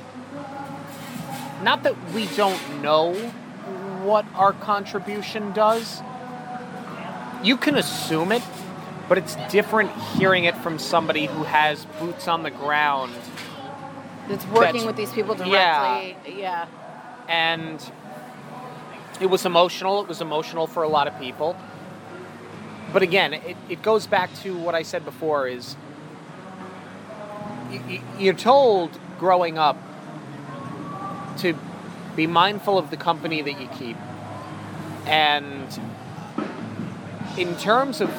not that we don't know what our contribution does you can assume it but it's different hearing it from somebody who has boots on the ground That's working That's- with these people yeah. directly. Yeah. and it was emotional. It was emotional for a lot of people. But again, it, it goes back to what I said before is y- you're told growing up to be mindful of the company that you keep. And in terms of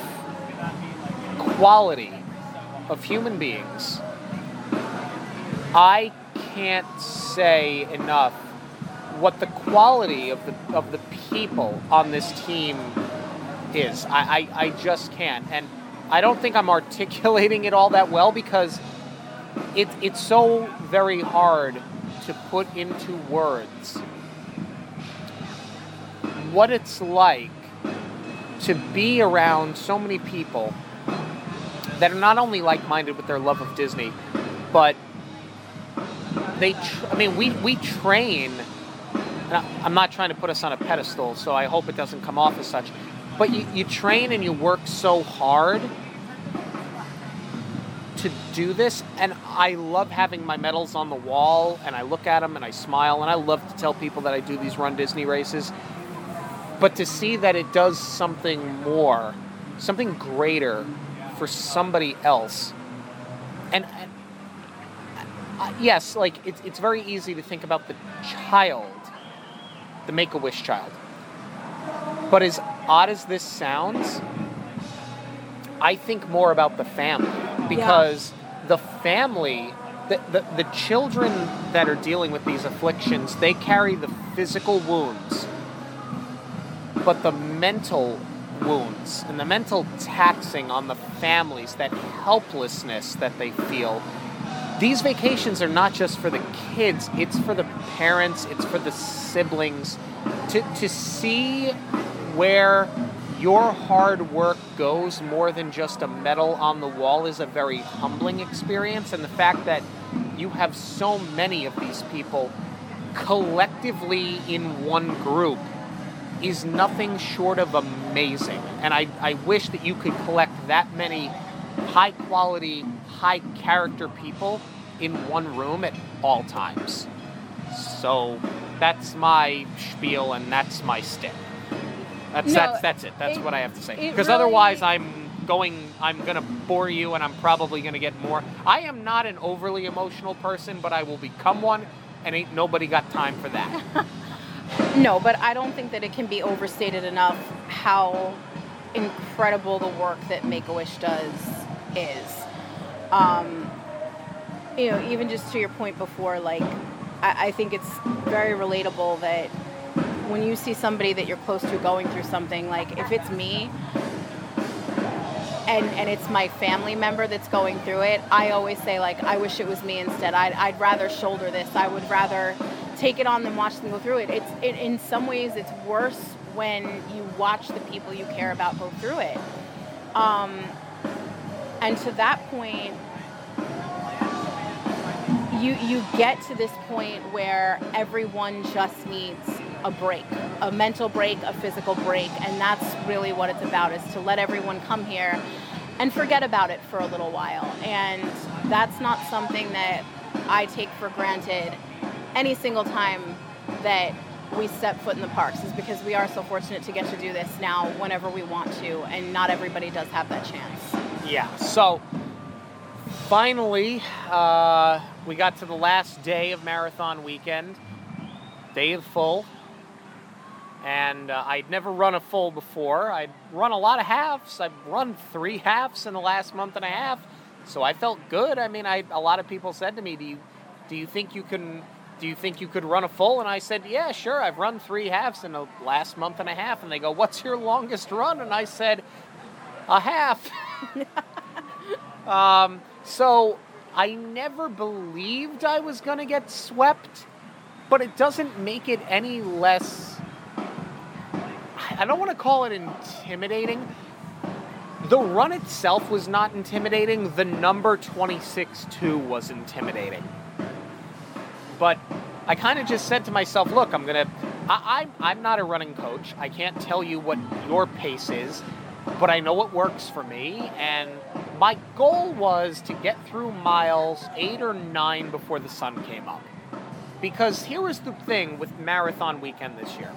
quality of human beings, I can't say enough what the quality of the of the people on this team is. I, I, I just can't. And I don't think I'm articulating it all that well because it, it's so very hard to put into words what it's like to be around so many people that are not only like-minded with their love of Disney, but they I mean we we train I'm not trying to put us on a pedestal, so I hope it doesn't come off as such. But you, you train and you work so hard to do this, and I love having my medals on the wall, and I look at them and I smile, and I love to tell people that I do these Run Disney races. But to see that it does something more, something greater for somebody else, and, and uh, yes, like it's, it's very easy to think about the child, the Make a Wish child. But as odd as this sounds, I think more about the family because the family, the, the, the children that are dealing with these afflictions, they carry the physical wounds, but the mental wounds and the mental taxing on the families, that helplessness that they feel. These vacations are not just for the kids, it's for the parents, it's for the siblings. To, to see where your hard work goes more than just a medal on the wall is a very humbling experience. And the fact that you have so many of these people collectively in one group is nothing short of amazing. And I, I wish that you could collect that many high quality, high character people in one room at all times. So that's my spiel and that's my stick. That's No, that's that's it. That's it- what I have to say. Because really- otherwise I'm going I'm gonna bore you and I'm probably gonna get more. I am not an overly emotional person, but I will become one and ain't nobody got time for that. No, but I don't think that it can be overstated enough how incredible the work that Make a Wish does is. Um, you know, even just to your point before, like, I, I think it's very relatable that when you see somebody that you're close to going through something, like, if it's me, and, and it's my family member that's going through it, I always say like I wish it was me instead. I'd, I'd rather shoulder this. I would rather take it on than watch them go through it. It's it, in some ways it's worse when you watch the people you care about go through it. Um, and to that point, you you get to this point where everyone just needs a break, a mental break, a physical break, and that's really what it's about is to let everyone come here and forget about it for a little while. And that's not something that I take for granted any single time that we step foot in the parks is because we are so fortunate to get to do this now whenever we want to and not everybody does have that chance. Yeah. So finally, uh, we got to the last day of marathon weekend, day full. And uh, I'd never run a full before. I'd run a lot of halves. I've run three halves in the last month and a half, so I felt good. I mean, I a lot of people said to me, "Do you, do you think you can do you think you could run a full? And I said, yeah, sure. I've run three halves in the last month and a half. And they go, what's your longest run? And I said, a half. um, so I never believed I was going to get swept, but it doesn't make it any less. I don't want to call it intimidating. The run itself was not intimidating. The number 26 2 was intimidating. But I kind of just said to myself, look, I'm going to. I'm, I'm not a running coach. I can't tell you what your pace is, but I know what works for me. And my goal was to get through miles eight or nine before the sun came up. Because here was the thing with marathon weekend this year,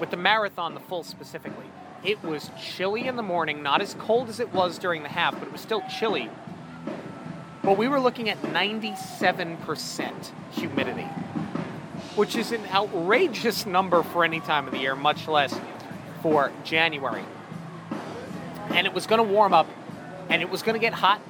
with the marathon, the full specifically. It was chilly in the morning, not as cold as it was during the half, but it was still chilly. But we were looking at 97% humidity, which is an outrageous number for any time of the year, much less for January. And it was going to warm up and it was going to get hot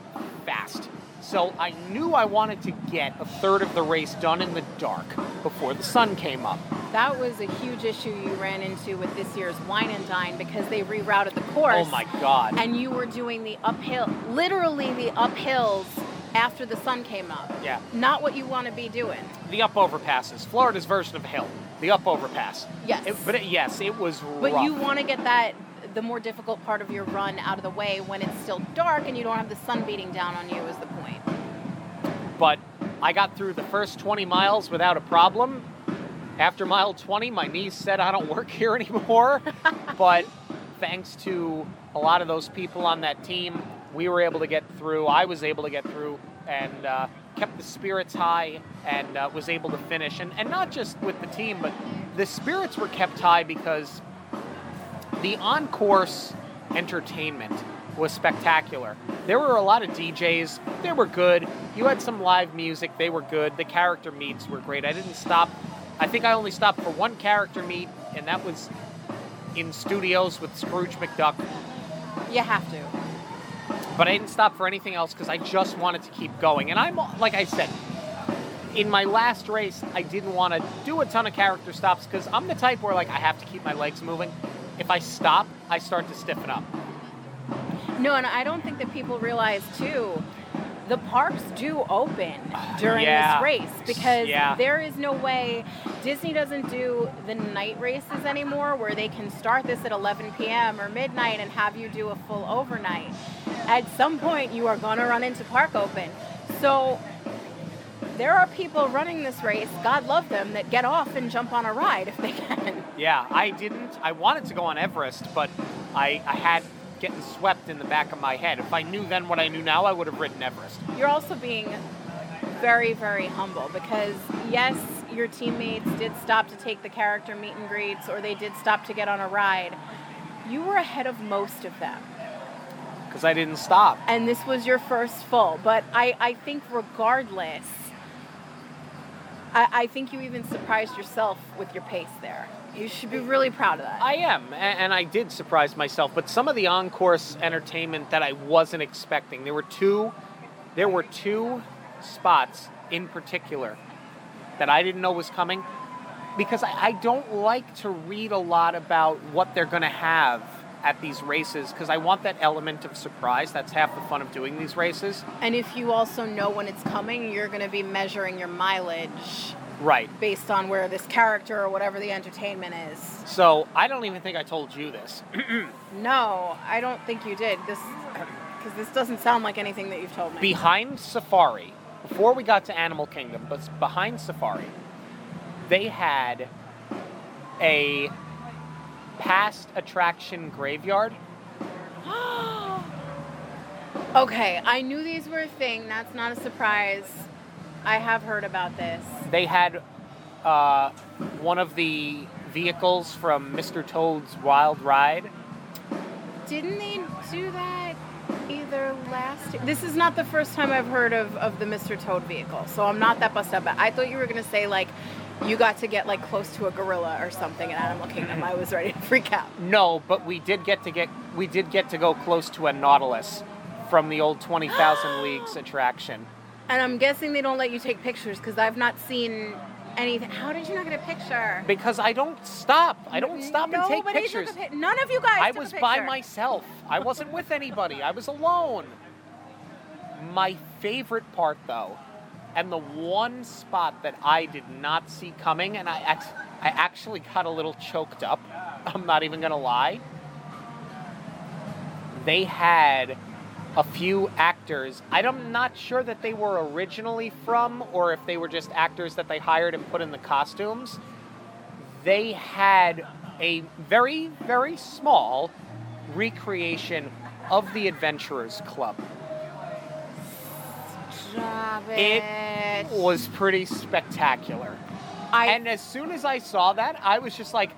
fast. So I knew I wanted to get a third of the race done in the dark before the sun came up. That was a huge issue you ran into with this year's Wine and Dine because they rerouted the course. Oh my God. And you were doing the uphill, literally the uphills after the sun came up. Yeah. Not what you want to be doing. The up overpasses, Florida's version of a hill. The up overpass. Yes. It, but it, yes, it was But rough. you want to get that the more difficult part of your run out of the way when it's still dark and you don't have the sun beating down on you is the point. but I got through the first 20 miles without a problem. After mile 20, my knees said I don't work here anymore. but thanks to a lot of those people on that team, we were able to get through. I was able to get through and uh, kept the spirits high and uh, was able to finish. And, and not just with the team, but the spirits were kept high because the on course entertainment was spectacular. There were a lot of DJs, they were good. You had some live music, they were good. The character meets were great. I didn't stop, I think I only stopped for one character meet, and that was in studios with Scrooge McDuck. You have to. But I didn't stop for anything else because I just wanted to keep going. And I'm, like I said, in my last race, I didn't want to do a ton of character stops because I'm the type where like I have to keep my legs moving. If I stop, I start to stiffen up. No, and I don't think that people realize too. The parks do open during Yeah. this race because Yeah. there is no way Disney doesn't do the night races anymore where they can start this at 11 p.m. or midnight and have you do a full overnight. At some point, you are going to run into park open. So there are people running this race, God love them, that get off and jump on a ride if they can. Yeah, I didn't. I wanted to go on Everest, but I, I had getting swept in the back of my head. If I knew then what I knew now, I would have ridden Everest. You're also being very, very humble because, yes, your teammates did stop to take the character meet and greets or they did stop to get on a ride. You were ahead of most of them. Because I didn't stop. And this was your first full. But I, I think, regardless, I, I think you even surprised yourself with your pace there. You should be really proud of that. I am, and I did surprise myself. But some of the on-course entertainment that I wasn't expecting. There were two, there were two spots in particular that I didn't know was coming, because I, I don't like to read a lot about what they're going to have at these races because I want that element of surprise. That's half the fun of doing these races. and if you also know when it's coming, you're going to be measuring your mileage Right. based on where this character or whatever the entertainment is. So I don't even think I told you this. No, I don't think you did. This because this doesn't sound like anything that you've told me. behind Safari, before we got to Animal Kingdom, but behind Safari, they had a past attraction graveyard. okay, I knew these were a thing. That's not a surprise. I have heard about this. They had uh, one of the vehicles from Mr. Toad's Wild Ride. Didn't they do that either last year? This is not the first time I've heard of, of the Mr. Toad vehicle, so I'm not that busted up. But I thought you were going to say, like, you got to get, like, close to a gorilla or something in Animal Kingdom. I was ready to freak out. No, but we did get to get we did get to go close to a Nautilus from the old Twenty Thousand Leagues attraction. And I'm guessing they don't let you take pictures because I've not seen anything. How did you not get a picture? Because I don't stop. I don't stop and take Nobody pictures. Pic- None of you guys. I took a was by myself. I wasn't with anybody. I was alone. My favorite part, though, and the one spot that I did not see coming, and I, act- I actually got a little choked up. I'm not even gonna lie. They had a few actors. I'm not sure that they were originally from, or if they were just actors that they hired and put in the costumes they had a very, very small recreation of the Adventurers Club. Stop It it. was pretty spectacular. I, And as soon as I saw that, I was just like,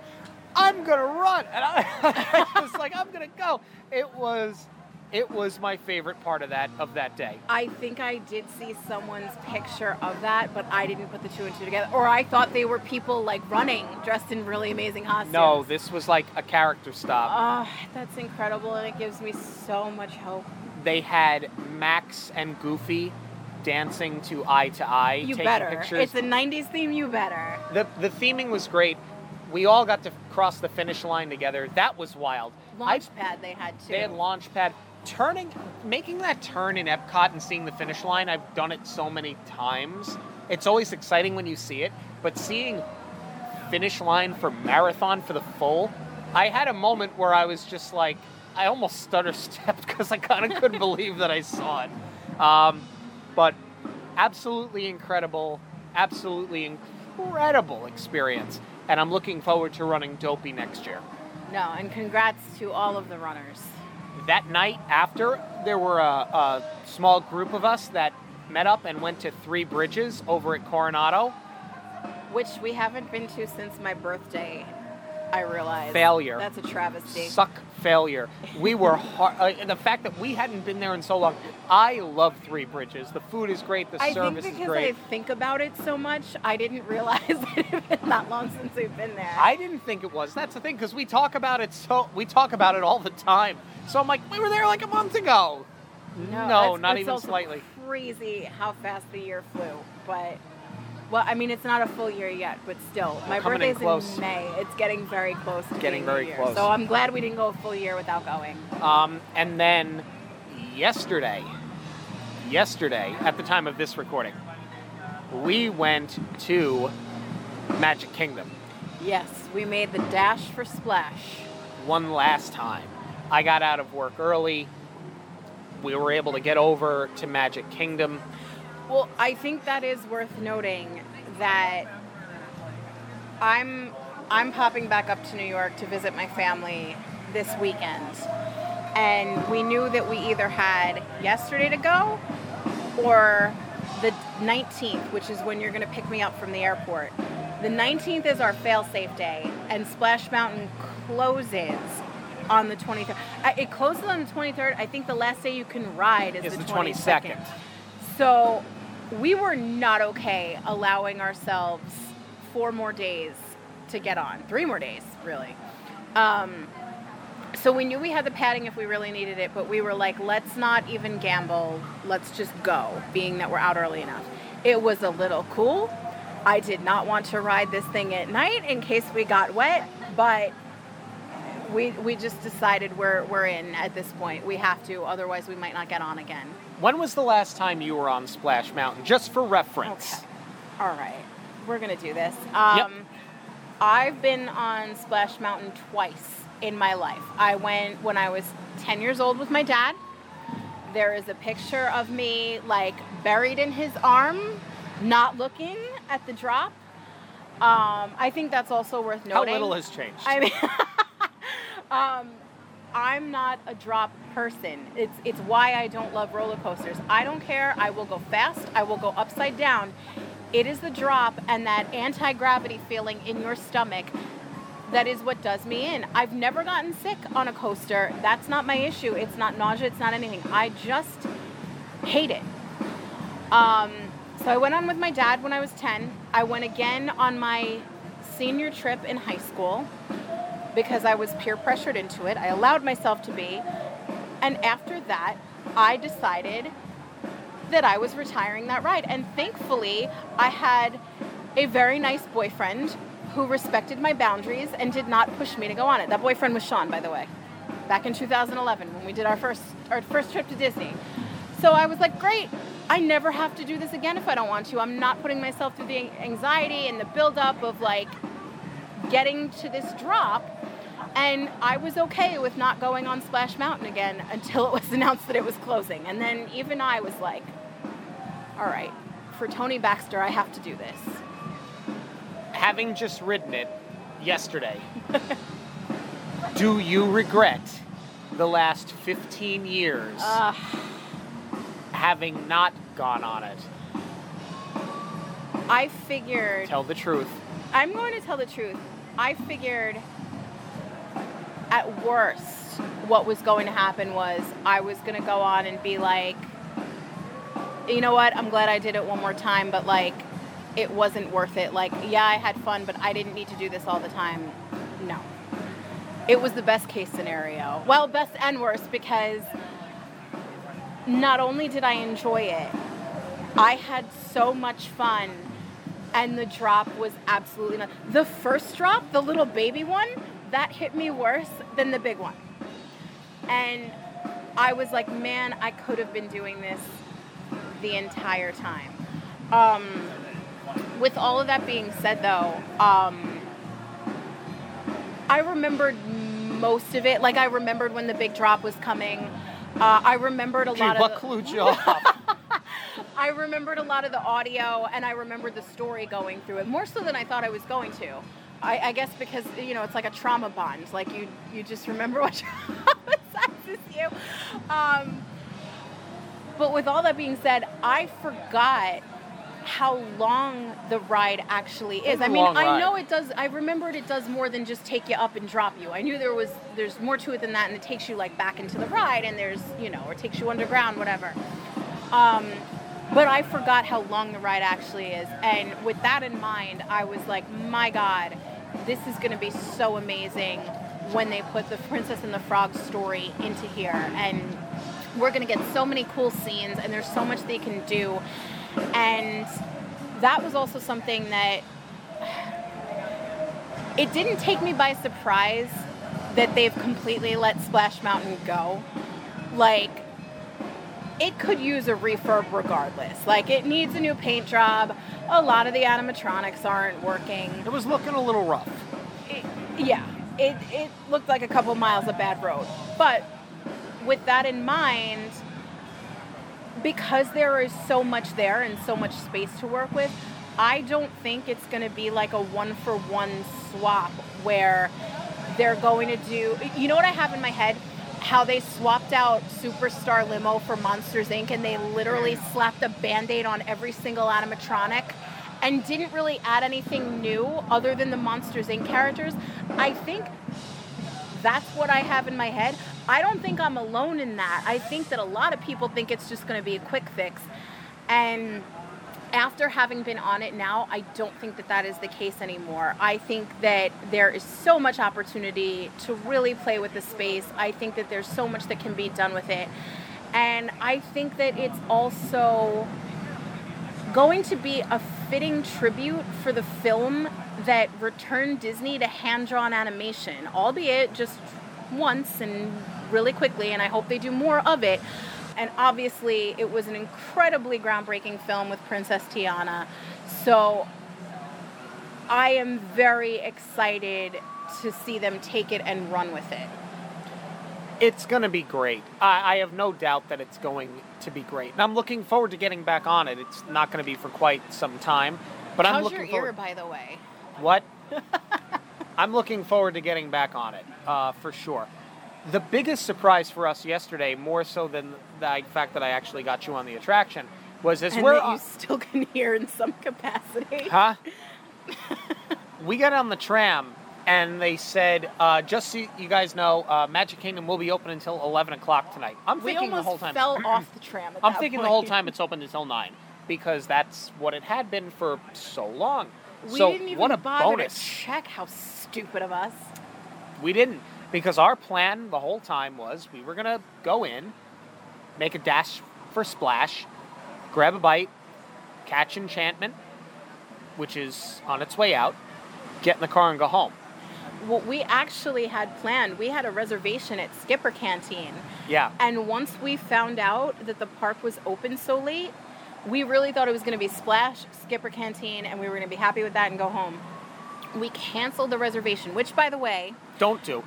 I'm gonna run. And I, I was like, I'm gonna go. It was it was my favorite part of that of that day. I think I did see someone's picture of that, but I didn't put the two and two together. Or I thought they were people like running, dressed in really amazing costumes. No, this was like a character stop. Oh, that's incredible, and it gives me so much hope. They had Max and Goofy dancing to eye to eye, You taking better. pictures. It's a '90s theme. You better. The the theming was great. We all got to cross the finish line together. That was wild. I, Launchpad they had too. they had Launchpad. Turning, making that turn in Epcot and seeing the finish line. I've done it so many times. It's always exciting when you see it, but seeing finish line for marathon for the full, I had a moment where I was just like, I almost stutter stepped because I kind of couldn't believe that I saw it. Um, but absolutely incredible, absolutely incredible experience. And I'm looking forward to running Dopey next year. No, and congrats to all of the runners. That night after, there were a, a small group of us that met up and went to Three Bridges over at Coronado. which we haven't been to since my birthday. I realize Failure. That's a travesty. Suck failure. We were hard. Uh, and the fact that we hadn't been there in so long. I love Three Bridges. The food is great. The I service is great. I think because I think about it so much, I didn't realize that it had been that long since we've been there. I didn't think it was. That's the thing because we talk about it so we talk about it all the time. So I'm like, we were there like a month ago. No, that's- not it's even slightly. Crazy how fast the year flew, but well, I mean, it's not a full year yet, but still, my coming in birthday's close. in May. It's getting very close to Getting very year. close. So I'm glad we didn't go a full year without going. Um, and then yesterday, yesterday, at the time of this recording, we went to Magic Kingdom Yes, we made the dash for Splash. one last time. I got out of work early. We were able to get over to Magic Kingdom. Well, I think that is worth noting that I'm I'm popping back up to New York to visit my family this weekend. And we knew that we either had yesterday to go or the 19th, which is when you're going to pick me up from the airport. The 19th is our fail-safe day, and Splash Mountain closes on the 23rd. Uh, it closes on the 23rd. I think the last day you can ride is, Is the the 22nd. 22nd. So we were not okay allowing ourselves four more days to get on. Three more days, really. Um, so we knew we had the padding if we really needed it, but we were like, let's not even gamble. Let's just go, being that we're out early enough. It was a little cool. I did not want to ride this thing at night in case we got wet, but we we just decided we're we're in at this point. We have to, otherwise we might not get on again. When was the last time you were on Splash Mountain? Just for reference. Okay. All right. We're going to do this. Um, Yep. I've been on Splash Mountain twice in my life. I went when I was 10 years old with my dad. There is a picture of me like buried in his arm, not looking at the drop. Um, I think that's also worth noting. How little has changed? I mean, um, I'm not a drop person. It's it's why I don't love roller coasters. I don't care. I will go fast. I will go upside down. It is the drop and that anti gravity feeling in your stomach that is what does me in. I've never gotten sick on a coaster. That's not my issue. It's not nausea. It's not anything. I just hate it. Um, so I went on with my dad when I was 10. I went again on my senior trip in high school because I was peer pressured into it. I allowed myself to be. And after that, I decided that I was retiring that ride. And thankfully, I had a very nice boyfriend who respected my boundaries and did not push me to go on it. That boyfriend was Sean, by the way, back in 2011 when we did our first our first trip to Disney. So I was like, great. I never have to do this again if I don't want to. I'm not putting myself through the anxiety and the buildup of like getting to this drop. And I was okay with not going on Splash Mountain again until it was announced that it was closing. And then even I was like, all right, for Tony Baxter, I have to do this. Having just ridden it yesterday, do you regret the last 15 years Uh, having not gone on it? I figured, Tell the truth. I'm going to tell the truth. I figured at worst, what was going to happen was I was going to go on and be like, you know what, I'm glad I did it one more time, but like, it wasn't worth it. Like, yeah, I had fun, but I didn't need to do this all the time. No. It was the best case scenario. Well, best and worst because not only did I enjoy it, I had so much fun, and the drop was absolutely not. The first drop, the little baby one, that hit me worse than the big one. And I was like, man, I could have been doing this the entire time. Um, with all of that being said, though, um, I remembered most of it. Like, I remembered when the big drop was coming. Uh, I remembered a lot of. you? I remembered a lot of the audio and I remembered the story going through it more so than I thought I was going to. I, I guess because you know it's like a trauma bond. Like you you just remember what traumatizes you. Um, but with all that being said, I forgot how long the ride actually is. I mean, I know it does. I remembered it does more than just take you up and drop you. I knew there was there's more to it than that, and it takes you like back into the ride, and there's you know, or takes you underground, whatever. Um, but I forgot how long the ride actually is, and with that in mind, I was like, my God, this is going to be so amazing when they put the Princess and the Frog story into here, and we're going to get so many cool scenes, and there's so much they can do, and that was also something that it didn't take me by surprise that they've completely let Splash Mountain go. Like, it could use a refurb regardless. Like, it needs a new paint job. A lot of the animatronics aren't working. it was looking a little rough. It, yeah, it, it looked like a couple miles of bad road. But with that in mind, because there is so much there and so much space to work with, I don't think it's going to be like a one for one swap where they're going to do. You know what I have in my head? How they swapped out Superstar Limo for Monsters Inc. and they literally mm. slapped a band aid on every single animatronic and didn't really add anything new other than the Monsters Inc. characters. I think that's what I have in my head. I don't think I'm alone in that. I think that a lot of people think it's just going to be a quick fix. And after having been on it now, I don't think that that is the case anymore. I think that there is so much opportunity to really play with the space. I think that there's so much that can be done with it. And I think that it's also going to be a fitting tribute for the film that returned Disney to hand drawn animation, albeit just once and really quickly, and I hope they do more of it. And obviously, it was an incredibly groundbreaking film with Princess Tiana. So I am very excited to see them take it and run with it. It's going to be great. I, I have no doubt that it's going to be great. And I'm looking forward to getting back on it. It's not going to be for quite some time. But I'm How's looking your forward. ear, by the way? What? I'm looking forward to getting back on it, uh, for sure. The biggest surprise for us yesterday, more so than the fact that I actually got you on the attraction, was as And we're that you still can hear in some capacity. Huh? we got on the tram and they said, uh, just so you guys know, uh, Magic Kingdom will be open until 11 o'clock tonight. I'm We thinking the whole time. fell off the tram. At I'm thinking point. the whole time it's open until 9 because that's what it had been for so long. We so didn't even what a bother bonus. to check. How stupid of us. We didn't because our plan the whole time was we were gonna go in, make a dash for Splash, grab a bite, catch Enchantment, which is on its way out, get in the car and go home. What we actually had planned, we had a reservation at Skipper Canteen. Yeah, And once we found out that the park was open so late, we really thought it was going to be Splash, Skipper Canteen, and we were going to be happy with that and go home. We canceled the reservation, which, by the way, don't do.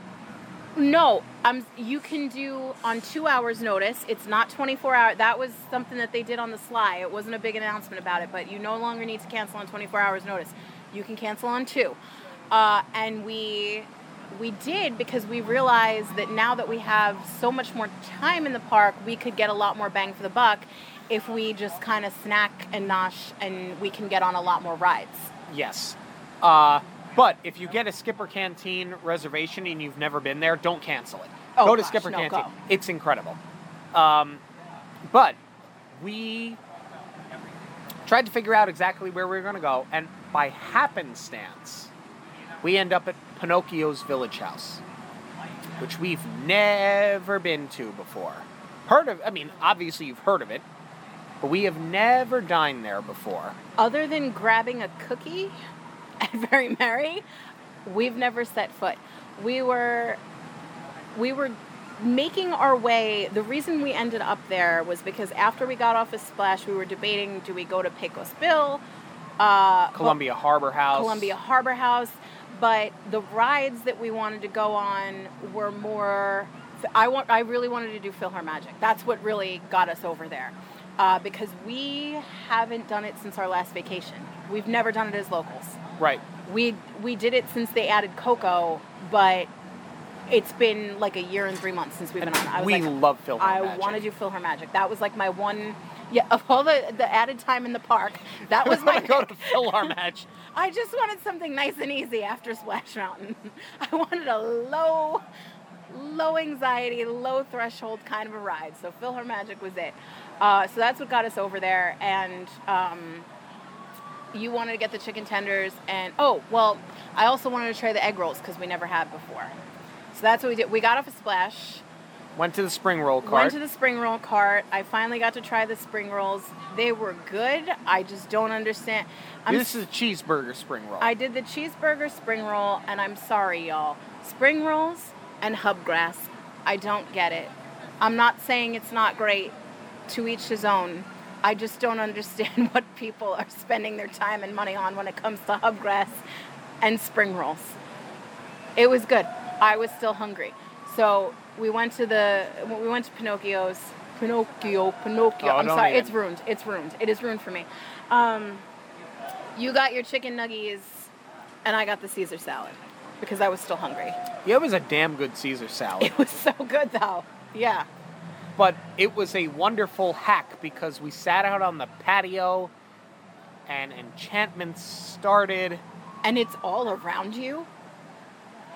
No, um, you can do on two hours' notice. It's not 24 hours. That was something that they did on the sly. It wasn't a big announcement about it, but you no longer need to cancel on 24 hours' notice. You can cancel on two. Uh, and we we did because we realized that now that we have so much more time in the park, we could get a lot more bang for the buck if we just kind of snack and nosh and we can get on a lot more rides. Yes. Uh, but if you get a Skipper Canteen reservation and you've never been there, don't cancel it. Oh, go to gosh, Skipper no, Canteen. go. It's incredible. Um, but we tried to figure out exactly where we were going to go, and by happenstance, we end up at Pinocchio's Village House, which we've never been to before. Heard of? I mean, obviously you've heard of it, but we have never dined there before. other than grabbing a cookie at Very Merry, we've never set foot. We were we were making our way. The reason we ended up there was because after we got off of Splash, we were debating: do we go to Pecos Bill, uh, Columbia Harbor House. Columbia Harbor House? But the rides that we wanted to go on were more. I want. I really wanted to do PhilharMagic. That's what really got us over there, uh, because we haven't done it since our last vacation. We've never done it as locals. Right. We we did it since they added Coco, but it's been like a year and three months since we've been on. I was we like, love Phil. I want to do PhilharMagic. That was like my one. Yeah, of all the the added time in the park, that was my go to pick. PhilharMagic. I just wanted something nice and easy after Splash Mountain. I wanted a low, low anxiety, low threshold kind of a ride. So PhilharMagic was it. Uh, so that's what got us over there. And um, you wanted to get the chicken tenders, and oh well, I also wanted to try the egg rolls because we never had before. So that's what we did. We got off a Splash. Went to the spring roll cart. Went to the spring roll cart. I finally got to try the spring rolls. They were good. I just don't understand. I'm this is a cheeseburger spring roll. I did the cheeseburger spring roll, and I'm sorry, y'all. Spring rolls and hubgrass. I don't get it. I'm not saying it's not great. To each his own. I just don't understand what people are spending their time and money on when it comes to hubgrass and spring rolls. It was good. I was still hungry. So we went to the we went to Pinocchio's. Pinocchio, Pinocchio. Oh, I'm sorry, it's ruined. It's ruined. It is ruined for me. Um, you got your chicken nuggies, and I got the Caesar salad because I was still hungry. yeah, it was a damn good Caesar salad. It was so good though. Yeah. But it was a wonderful hack because we sat out on the patio and enchantments started. And it's all around you.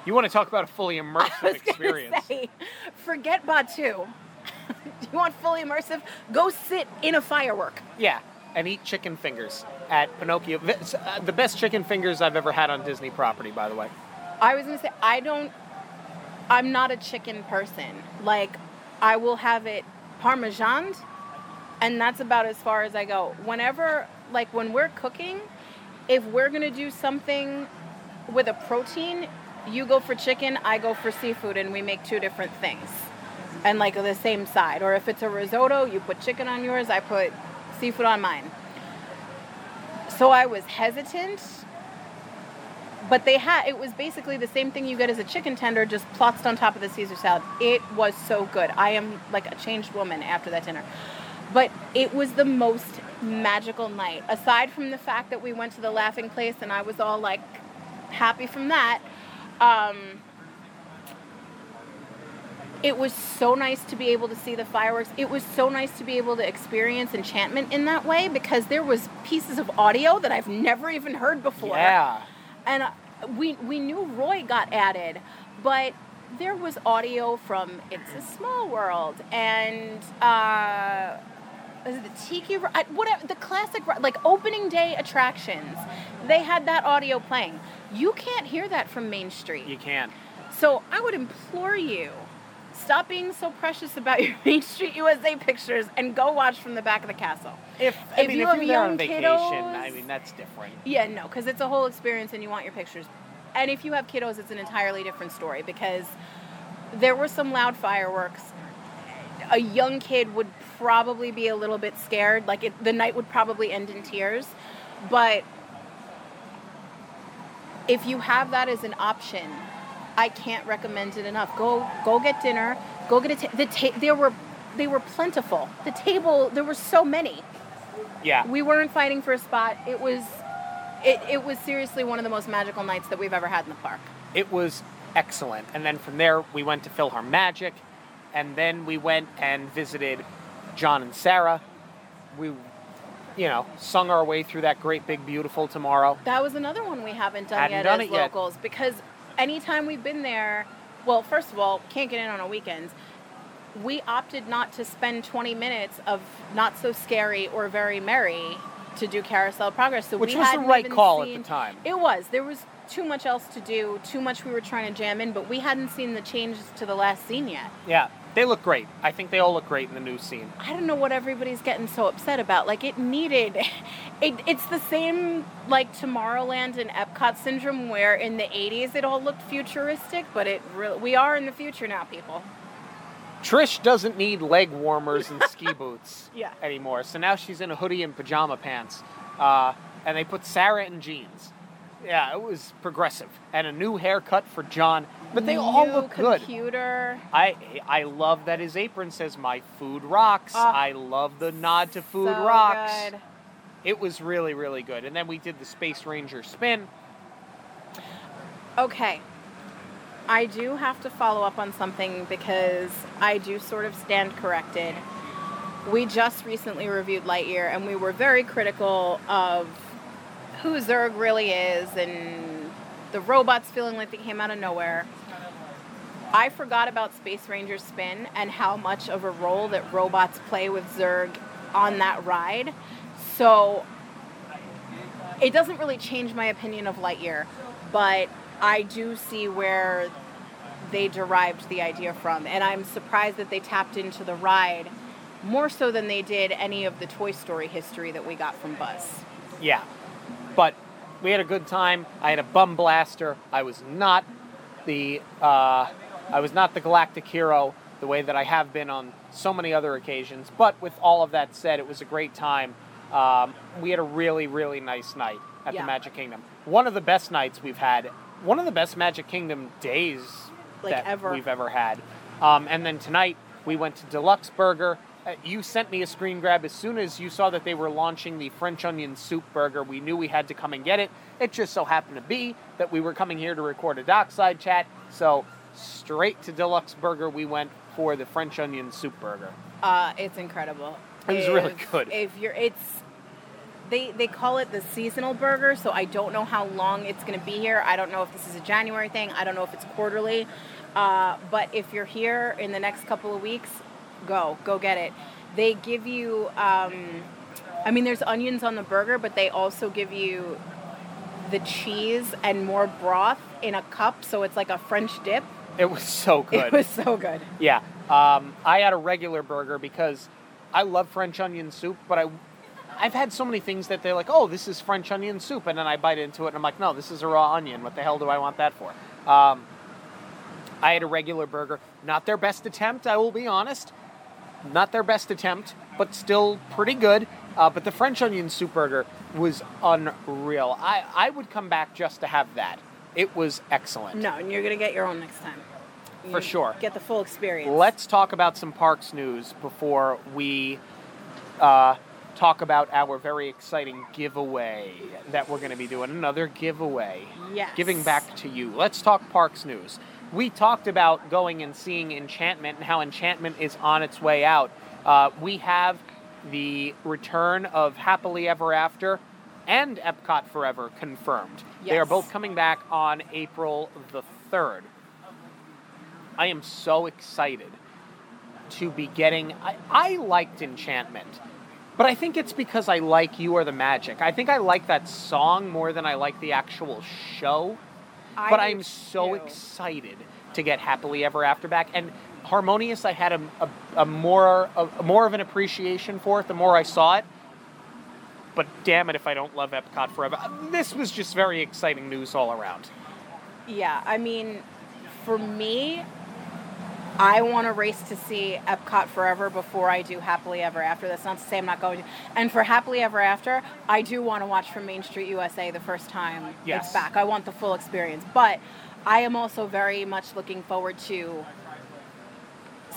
You want to talk about a fully immersive experience. say, forget Batuu. Do you want fully immersive? Go sit in a firework. Yeah. and eat chicken fingers at Pinocchio. Uh, The best chicken fingers I've ever had on Disney property, by the way. I was gonna say I don't. I'm not a chicken person. Like, I will have it parmesan, and that's about as far as I go. Whenever, like, when we're cooking, if we're gonna do something with a protein, you go for chicken, I go for seafood, and we make two different things, and like the same side. Or if it's a risotto, you put chicken on yours, I put seafood on mine. So I was hesitant but they had it was basically the same thing you get as a chicken tender just plotzed on top of the caesar salad. It was so good. I am like a changed woman after that dinner. But it was the most magical night. Aside from the fact that we went to the laughing place and i was all like happy from that um, it was so nice to be able to see the fireworks. It was so nice to be able to experience enchantment in that way because there was pieces of audio that i've never even heard before. Yeah. And uh, we we knew Roy got added, but there was audio from It's a Small World and uh, is it the Tiki whatever the classic like opening day attractions. They had that audio playing. You can't hear that from Main Street. You can't. So I would implore you, stop being so precious about your Main Street USA pictures and go watch from the back of the castle. If, I If mean, you if you're on vacation, kiddos- I mean, that's different. Yeah, no, because it's a whole experience and you want your pictures. And if you have kiddos, it's an entirely different story because there were some loud fireworks. A young kid would probably be a little bit scared. Like it, the night would probably end in tears. But if you have that as an option, I can't recommend it enough. Go go get dinner. Go get a ta- the ta- there were they were plentiful. The table there were so many Yeah. we weren't fighting for a spot. It was it, it was seriously one of the most magical nights that we've ever had in the park. It was excellent. And then from there, we went to PhilharMagic, and then we went and visited John and Sarah. We, you know, sung our way through that great big beautiful tomorrow. That was another one we haven't done Hadn't yet done as it yet. locals because anytime we've been there, well, first of all, can't get in on a weekends. We opted not to spend 20 minutes of not so scary or very merry to do Carousel Progress. So Which we was the right call at the time. It was. There was too much else to do, too much we were trying to jam in, but we hadn't seen the changes to the last scene yet. Yeah, they look great. I think they all look great in the new scene. I don't know what everybody's getting so upset about. Like it needed, it, it's the same like Tomorrowland and Epcot syndrome where in the '80s it all looked futuristic, but it really we are in the future now, people. Trish doesn't need leg warmers and ski boots Yeah. anymore. So now she's in a hoodie and pajama pants. Uh, and they put Sarah in jeans. Yeah, it was progressive. And a new haircut for John. But they all New look good. Computer. I I love that his apron says "My food rocks." Ah, I love the nod to food so rocks. good. It was really really good. And then we did the Space Ranger spin. Okay. I do have to follow up on something because I do sort of stand corrected. We just recently reviewed Lightyear and we were very critical of who Zurg really is and the robots feeling like they came out of nowhere. I forgot about Space Ranger's Spin and how much of a role that robots play with Zurg on that ride. So it doesn't really change my opinion of Lightyear, but I do see where they derived the idea from, and I'm surprised that they tapped into the ride more so than they did any of the Toy Story history that we got from Buzz. Yeah, but we had a good time. I had a bum blaster. I was not the uh, I was not the galactic hero the way that I have been on so many other occasions. But with all of that said, it was a great time. Um, we had a really really nice night at Yeah. the Magic Kingdom. One of the best nights we've had. One of the best Magic Kingdom days Like that ever. we've ever had. Um, and then tonight we went to Deluxe Burger. Uh, you sent me a screen grab as soon as you saw that they were launching the French onion soup burger. We knew we had to come and get it. It just so happened to be that we were coming here to record a dockside chat. So straight to Deluxe Burger we went for the French onion soup burger. Uh, it's incredible. It was really good. If you're, it's they they call it the seasonal burger, so I don't know how long it's going to be here. I don't know if this is a January thing. I don't know if it's quarterly. Uh, but if you're here in the next couple of weeks, go go get it. They give you um, I mean, there's onions on the burger, but they also give you the cheese and more broth in a cup, so it's like a French dip. It was so good. It was so good. Yeah. Um, I had a regular burger because I love French onion soup, but I, I've had so many things that they're like, oh, this is French onion soup, and then I bite into it and I'm like, no, this is a raw onion. What the hell do I want that for? Um, I had a regular burger. Not their best attempt, I will be honest. Not their best attempt, but still pretty good. Uh, but the French onion soup burger was unreal. I, I would come back just to have that. It was excellent. No, and you're gonna get your own next time. For sure. Get the full experience. Let's talk about some parks news before we uh, talk about our very exciting giveaway that we're going to be doing. Another giveaway. Yes. Giving back to you. Let's talk parks news. We talked about going and seeing Enchantment and how Enchantment is on its way out. Uh, we have the return of Happily Ever After and Epcot Forever confirmed. They are both coming back on April the 3rd. I am so excited to be getting. I, I liked Enchantment, but I think it's because I like You Are the Magic. I think I like that song more than I like the actual show. I but I'm so too. excited to get Happily Ever After back. And Harmonious, I had a, a, a more a, more of an appreciation for it the more I saw it. But damn it, if I don't love Epcot Forever. Uh, this was just very exciting news all around. Yeah, I mean, for me, I want to race to see Epcot Forever before I do Happily Ever After. That's not to say I'm not going to. And for Happily Ever After, I do want to watch from Main Street USA the first time Yes. it's back. I want the full experience. But I am also very much looking forward to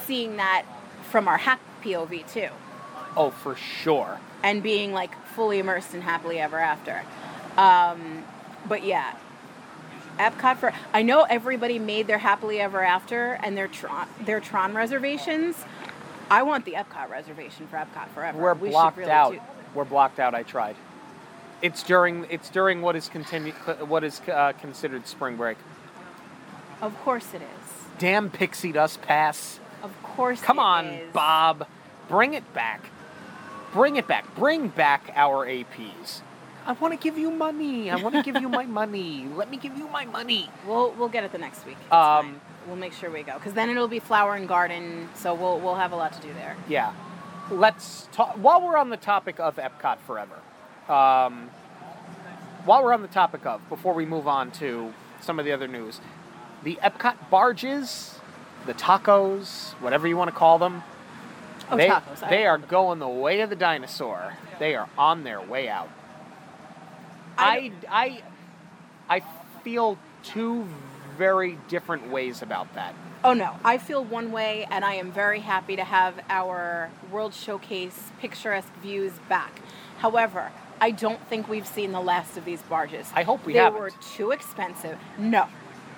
seeing that from our hack POV too. Oh, for sure. and being like fully immersed in happily ever after. Um, but yeah, Epcot for I know everybody made their happily ever after and their Tron their Tron reservations. I want the Epcot reservation for Epcot forever. We're We blocked really out. do- We're blocked out. I tried. It's during it's during what is continu- what is uh, considered spring break. Of course it is. Damn pixie dust pass. Of course. Come on, is. Bob. Bring it back. Bring it back. Bring back our APs. I want to give you money. I want to give you my money. Let me give you my money. We'll we'll get it the next week. It's Um, fine. We'll make sure we go because then it'll be flower and garden, so we'll we'll have a lot to do there. Yeah. Let's talk. While we're on the topic of Epcot Forever, um, while we're on the topic of, before we move on to some of the other news, the Epcot barges, the tacos, whatever you want to call them, Oh, they, tacos. I- they are going the way of the dinosaur. They are on their way out. I I, I, I feel two very different ways about that. Oh no, I feel one way, and I am very happy to have our World Showcase picturesque views back. However, I don't think we've seen the last of these barges. I hope we they haven't. were too expensive. No,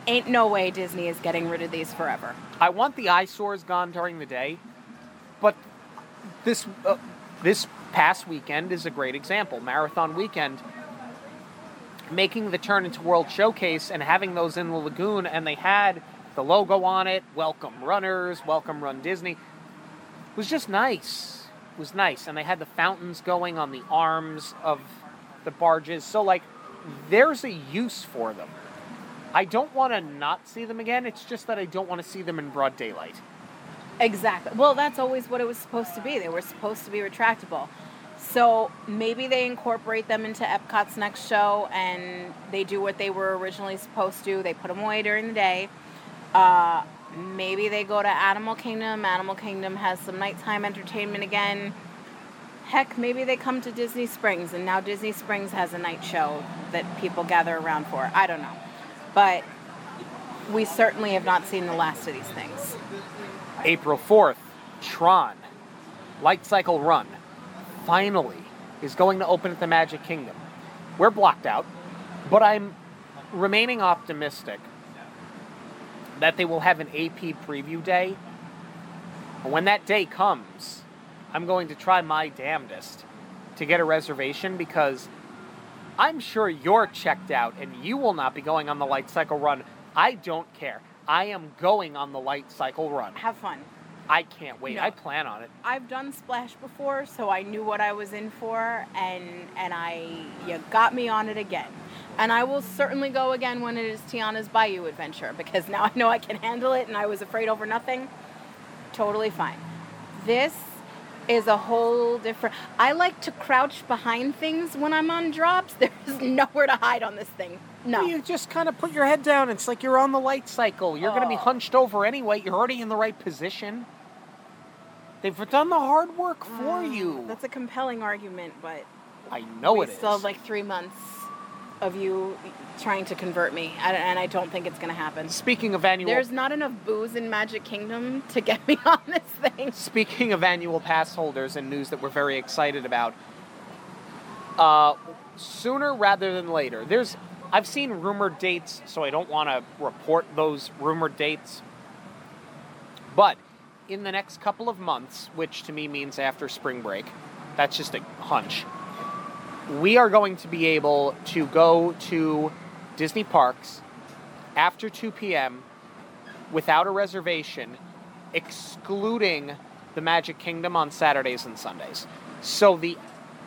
ain't no way Disney is getting rid of these forever. I want the eyesores gone during the day, but this uh, this past weekend is a great example. Marathon weekend, making the turn into World Showcase and having those in the lagoon, and they had the logo on it. Welcome runners, welcome Run Disney. It Was just nice. It was nice, and they had the fountains going on the arms of the barges. So like, there's a use for them. I don't want to not see them again. It's just that I don't want to see them in broad daylight. Exactly. Well, that's always what it was supposed to be. They were supposed to be retractable. So maybe they incorporate them into Epcot's next show and they do what they were originally supposed to. They put them away during the day. Uh, maybe they go to Animal Kingdom. Animal Kingdom has some nighttime entertainment again. Heck, maybe they come to Disney Springs and now Disney Springs has a night show that people gather around for. I don't know. But we certainly have not seen the last of these things. April 4th, Tron, Light Cycle Run, finally is going to open at the Magic Kingdom. We're blocked out, but I'm remaining optimistic that they will have an AP preview day. When that day comes, I'm going to try my damnedest to get a reservation because I'm sure you're checked out and you will not be going on the Light Cycle Run. I don't care. I am going on the Light Cycle Run. Have fun. I can't wait. No. I plan on it. I've done Splash before, so I knew what I was in for, and and I you got me on it again. And I will certainly go again when it is Tiana's Bayou adventure because now I know I can handle it, and I was afraid over nothing. Totally fine. This is a whole different. I like to crouch behind things when I'm on drops. There's nowhere to hide on this thing. No. You just kind of put your head down. It's like you're on the light cycle. You're going to be Oh. hunched over anyway. You're already in the right position. They've done the hard work for you. Mm, That's a compelling argument, but I know it is. still have like three months of you trying to convert me, and, and I don't think it's going to happen. Speaking of annual, There's not enough booze in Magic Kingdom to get me on this thing. speaking of annual pass holders and news that we're very excited about, uh, sooner rather than later. There's, I've seen rumored dates, so I don't want to report those rumored dates. But in the next couple of months, which to me means after spring break, that's just a hunch. We are going to be able to go to Disney parks after 2 p.m. without a reservation, excluding the Magic Kingdom on Saturdays and Sundays. So the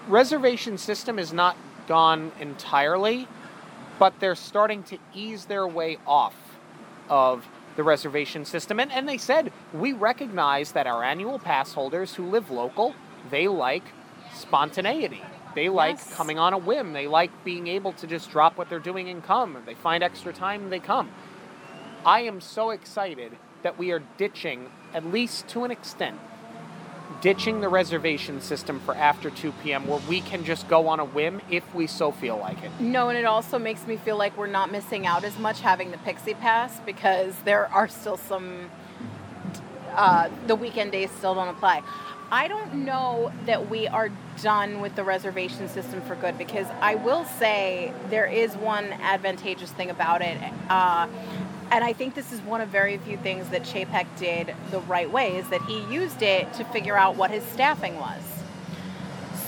reservation system is not gone entirely, but they're starting to ease their way off of the reservation system. And, and they said, we recognize that our annual pass holders who live local, they like spontaneity. They like Yes. coming on a whim. They like being able to just drop what they're doing and come. If they find extra time, they come. I am so excited that we are ditching, at least to an extent, ditching the reservation system for after 2 p.m. where we can just go on a whim if we so feel like it. No, and it also makes me feel like we're not missing out as much having the Pixie Pass because there are still some. Uh, the weekend days still don't apply. I don't know that we are done with the reservation system for good because I will say there is one advantageous thing about it. Uh, and I think this is one of very few things that Chapek did the right way is that he used it to figure out what his staffing was.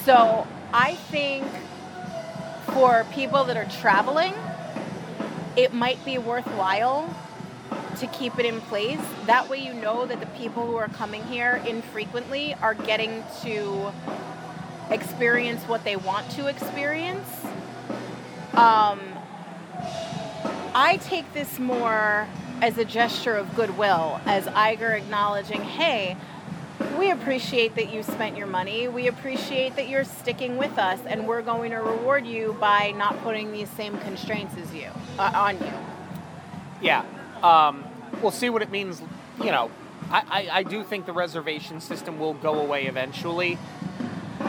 So I think for people that are traveling, it might be worthwhile to keep it in place. That way, you know that the people who are coming here infrequently are getting to experience what they want to experience. Um, I take this more as a gesture of goodwill, as Iger acknowledging, hey, we appreciate that you spent your money. We appreciate that you're sticking with us, and we're going to reward you by not putting these same constraints as you uh, on you. Yeah. Um, we'll see what it means. You know, I, I, I do think the reservation system will go away eventually.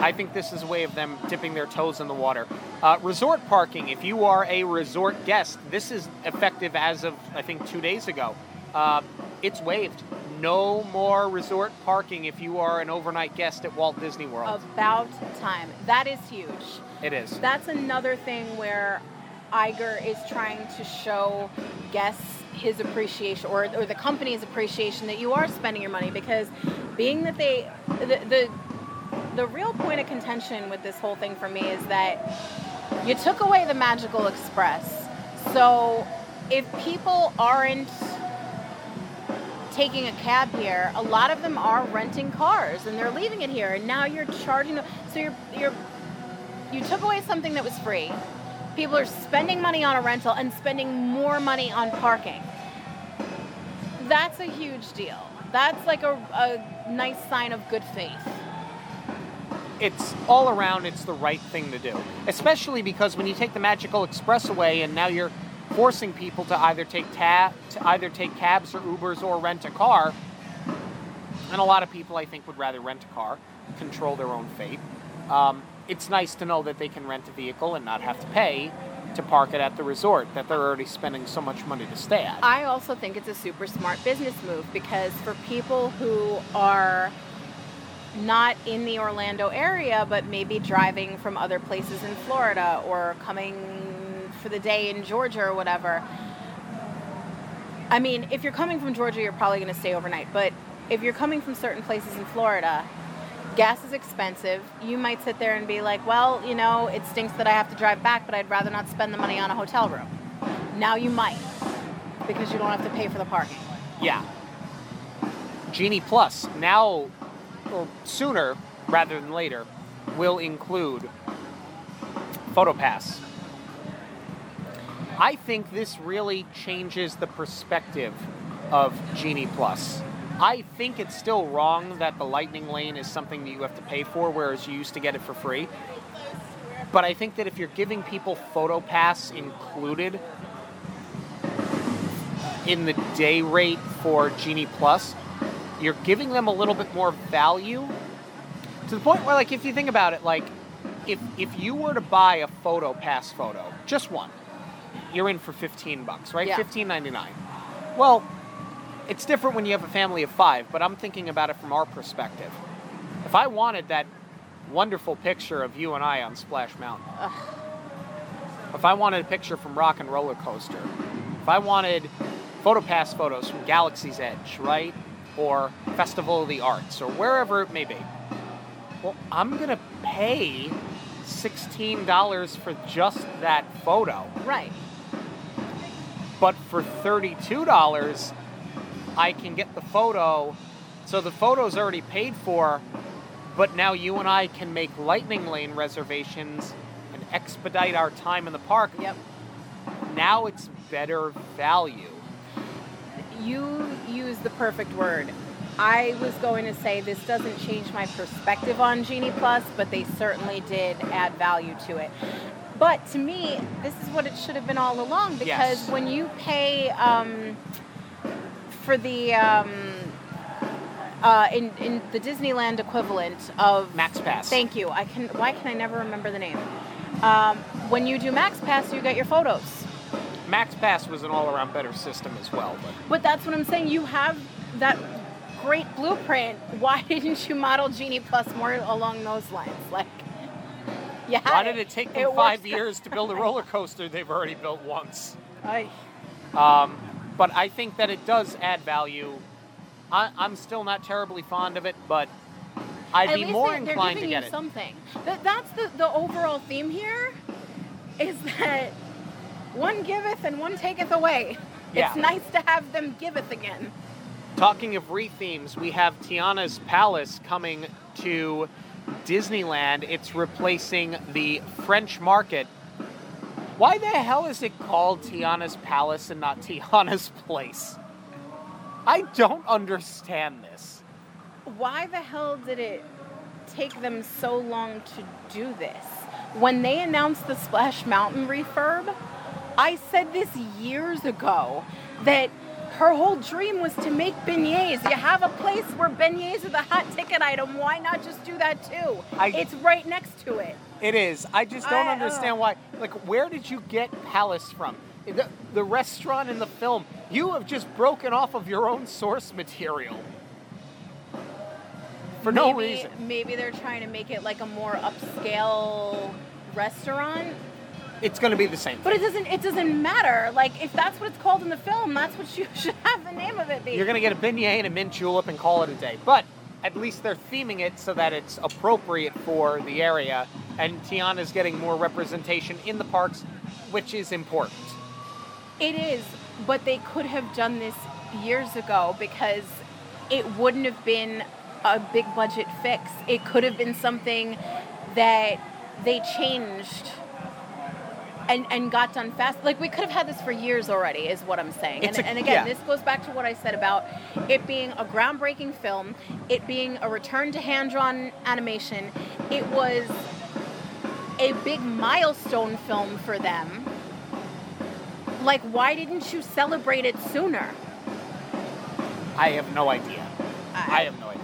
I think this is a way of them dipping their toes in the water. Uh, resort parking, if you are a resort guest, this is effective as of, I think, two days ago. Uh, it's waived. No more resort parking if you are an overnight guest at Walt Disney World. About time. That is huge. it is. That's another thing where Iger is trying to show guests his appreciation or, or the company's appreciation that you are spending your money because being that they the, the the real point of contention with this whole thing for me is that you took away the magical express so if people aren't taking a cab here a lot of them are renting cars and they're leaving it here and now you're charging them so you're you're you took away something that was free. People are spending money on a rental and spending more money on parking. That's a huge deal. That's like a, a nice sign of good faith. It's all around it's the right thing to do. Especially because when you take the magical express away and now you're forcing people to either take ta- to either take cabs or ubers or rent a car and a lot of people i think would rather rent a car control their own fate um, it's nice to know that they can rent a vehicle and not have to pay to park it at the resort that they're already spending so much money to stay at. I also think it's a super smart business move because for people who are not in the Orlando area but maybe driving from other places in Florida or coming for the day in Georgia or whatever. I mean, if you're coming from Georgia, you're probably going to stay overnight, but if you're coming from certain places in Florida, gas is expensive. You might sit there and be like, well, you know, it stinks that I have to drive back, but I'd rather not spend the money on a hotel room. Now you might because you don't have to pay for the parking. Yeah. Genie Plus now, sooner rather than later, will include PhotoPass. I think this really changes the perspective of Genie Plus. I think it's still wrong that the Lightning Lane is something that you have to pay for, whereas you used to get it for free. But I think that if you're giving people PhotoPass included in the day rate for Genie Plus, you're giving them a little bit more value to the point where, like, if you think about it, like, if if you were to buy a photo pass photo, just one, you're in for fifteen bucks, right? Yeah. Fifteen ninety nine. Well, it's different when you have a family of five, but I'm thinking about it from our perspective. If I wanted that wonderful picture of you and I on Splash Mountain, if I wanted a picture from Rock and Roller Coaster, if I wanted photo pass photos from Galaxy's Edge, right? Or Festival of the Arts, or wherever it may be. Well, I'm gonna pay $16 for just that photo. Right. But for $32, I can get the photo. So the photo's already paid for, but now you and I can make Lightning Lane reservations and expedite our time in the park. Yep. Now it's better value. You use the perfect word. I was going to say this doesn't change my perspective on Genie Plus, but they certainly did add value to it. But to me, this is what it should have been all along because Yes. when you pay um, for the um, uh, in in the Disneyland equivalent of Max Pass. Thank you. I can. Why can I never remember the name? Um, when you do Max Pass, you get your photos. Max Pass was an all-around better system as well, but But that's what I'm saying. You have that great blueprint. Why didn't you model Genie Plus more along those lines? Like, had why did it take them It five years to build a roller coaster they've already built once? Ay. Um, but I think that it does add value. I, I'm still not terribly fond of it, but I'd At be more they're, they're inclined to giving get you it. something. That, that's the, the overall theme here. Is that one giveth and one taketh away. Yeah. It's nice to have them giveth again. Talking of re-themes, we have Tiana's Palace coming to Disneyland. It's replacing the French Market. Why the hell is it called Tiana's Palace and not Tiana's Place? I don't understand this. why the hell did it take them so long to do this? When they announced the Splash Mountain refurb, I said this years ago that her whole dream was to make beignets. You have a place where beignets are the hot ticket item. Why not just do that too? I- it's right next to it. It is. I just don't I- uh, understand ugh. why. Like, where did you get Palace from? The, the restaurant in the film, you have just broken off of your own source material. For no reason. Maybe they're trying to make it like a more upscale restaurant. It's going to be the same. Thing. But it doesn't. It doesn't matter. Like if that's what it's called in the film, that's what you should have the name of it be. You're going to get a beignet and a mint julep and call it a day. But at least they're theming it so that it's appropriate for the area. And Tiana's getting more representation in the parks, which is important. It is, but they could have done this years ago because it wouldn't have been a big budget fix. It could have been something that they changed and, and got done fast. Like we could have had this for years already, is what I'm saying. And, a- and again, yeah. this goes back to what I said about it being a groundbreaking film, it being a return to hand drawn animation. It was a big milestone film for them. Like, why didn't you celebrate it sooner? I have no idea. I have no idea.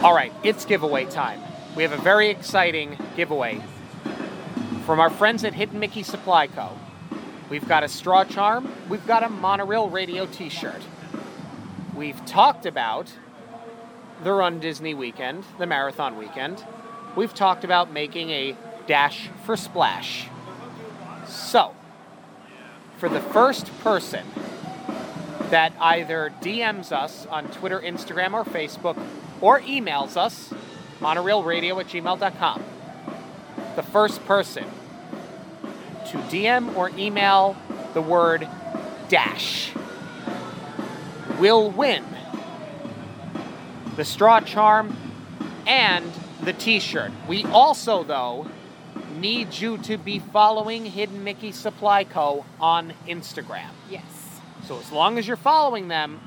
All right, it's giveaway time. We have a very exciting giveaway from our friends at Hidden Mickey Supply Co. We've got a straw charm, we've got a monorail radio t shirt. We've talked about the Run Disney weekend, the marathon weekend. We've talked about making a dash for splash. So, for the first person that either DMs us on Twitter, Instagram, or Facebook, or emails us, monorailradio at gmail.com. The first person to DM or email the word dash will win the straw charm, and the t shirt. We also, though, need you to be following Hidden Mickey Supply Co. on Instagram. Yes. So as long as you're following them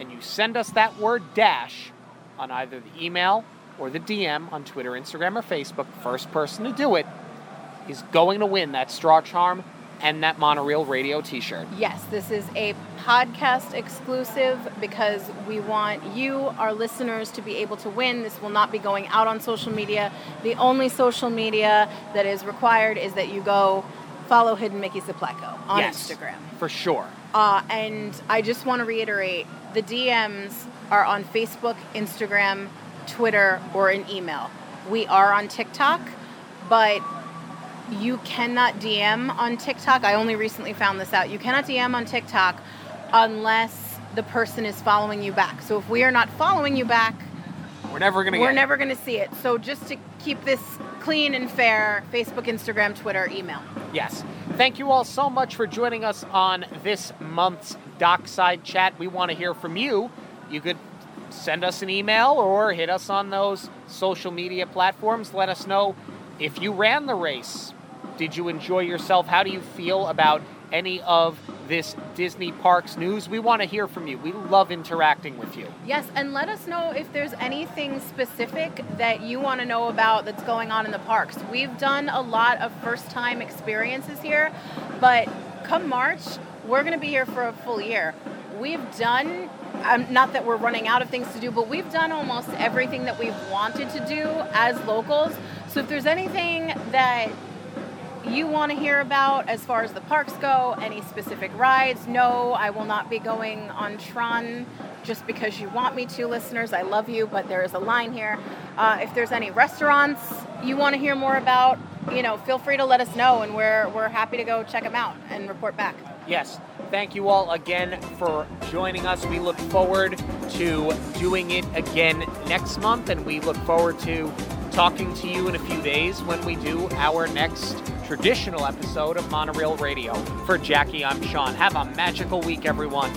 and you send us that word dash on either the email or the DM on Twitter, Instagram, or Facebook, first person to do it is going to win that straw charm and that monorail radio t-shirt. Yes, this is a podcast exclusive because we want you, our listeners, to be able to win. This will not be going out on social media. The only social media that is required is that you go follow Hidden Mickey Supply on Yes. Instagram. For sure. Uh, and I just want to reiterate the DMs are on Facebook, Instagram, Twitter, or an email. We are on TikTok, but you cannot DM on TikTok. I only recently found this out. You cannot DM on TikTok unless the person is following you back. So if we are not following you back, We're never going to we're never going to see it. So just to keep this clean and fair, Facebook, Instagram, Twitter, email. Yes. Thank you all so much for joining us on this month's Dockside Chat. We want to hear from you. You could send us an email or hit us on those social media platforms. Let us know if you ran the race. Did you enjoy yourself? How do you feel about any of this Disney Parks news? We want to hear from you. We love interacting with you. Yes, and let us know if there's anything specific that you want to know about that's going on in the parks. We've done a lot of first time experiences here, but come March, we're going to be here for a full year. We've done, um, not that we're running out of things to do, but we've done almost everything that we've wanted to do as locals. So if there's anything that you want to hear about as far as the parks go, any specific rides, no, I will not be going on Tron just because you want me to, listeners. I love you, but there is a line here. Uh, if there's any restaurants you want to hear more about, you know, feel free to let us know, and we're we're happy to go check them out and report back. Yes, thank you all again for joining us. We look forward to doing it again next month, and we look forward to talking to you in a few days when we do our next traditional episode of Monorail Radio. For Jackie, I'm Sean. Have a magical week, everyone.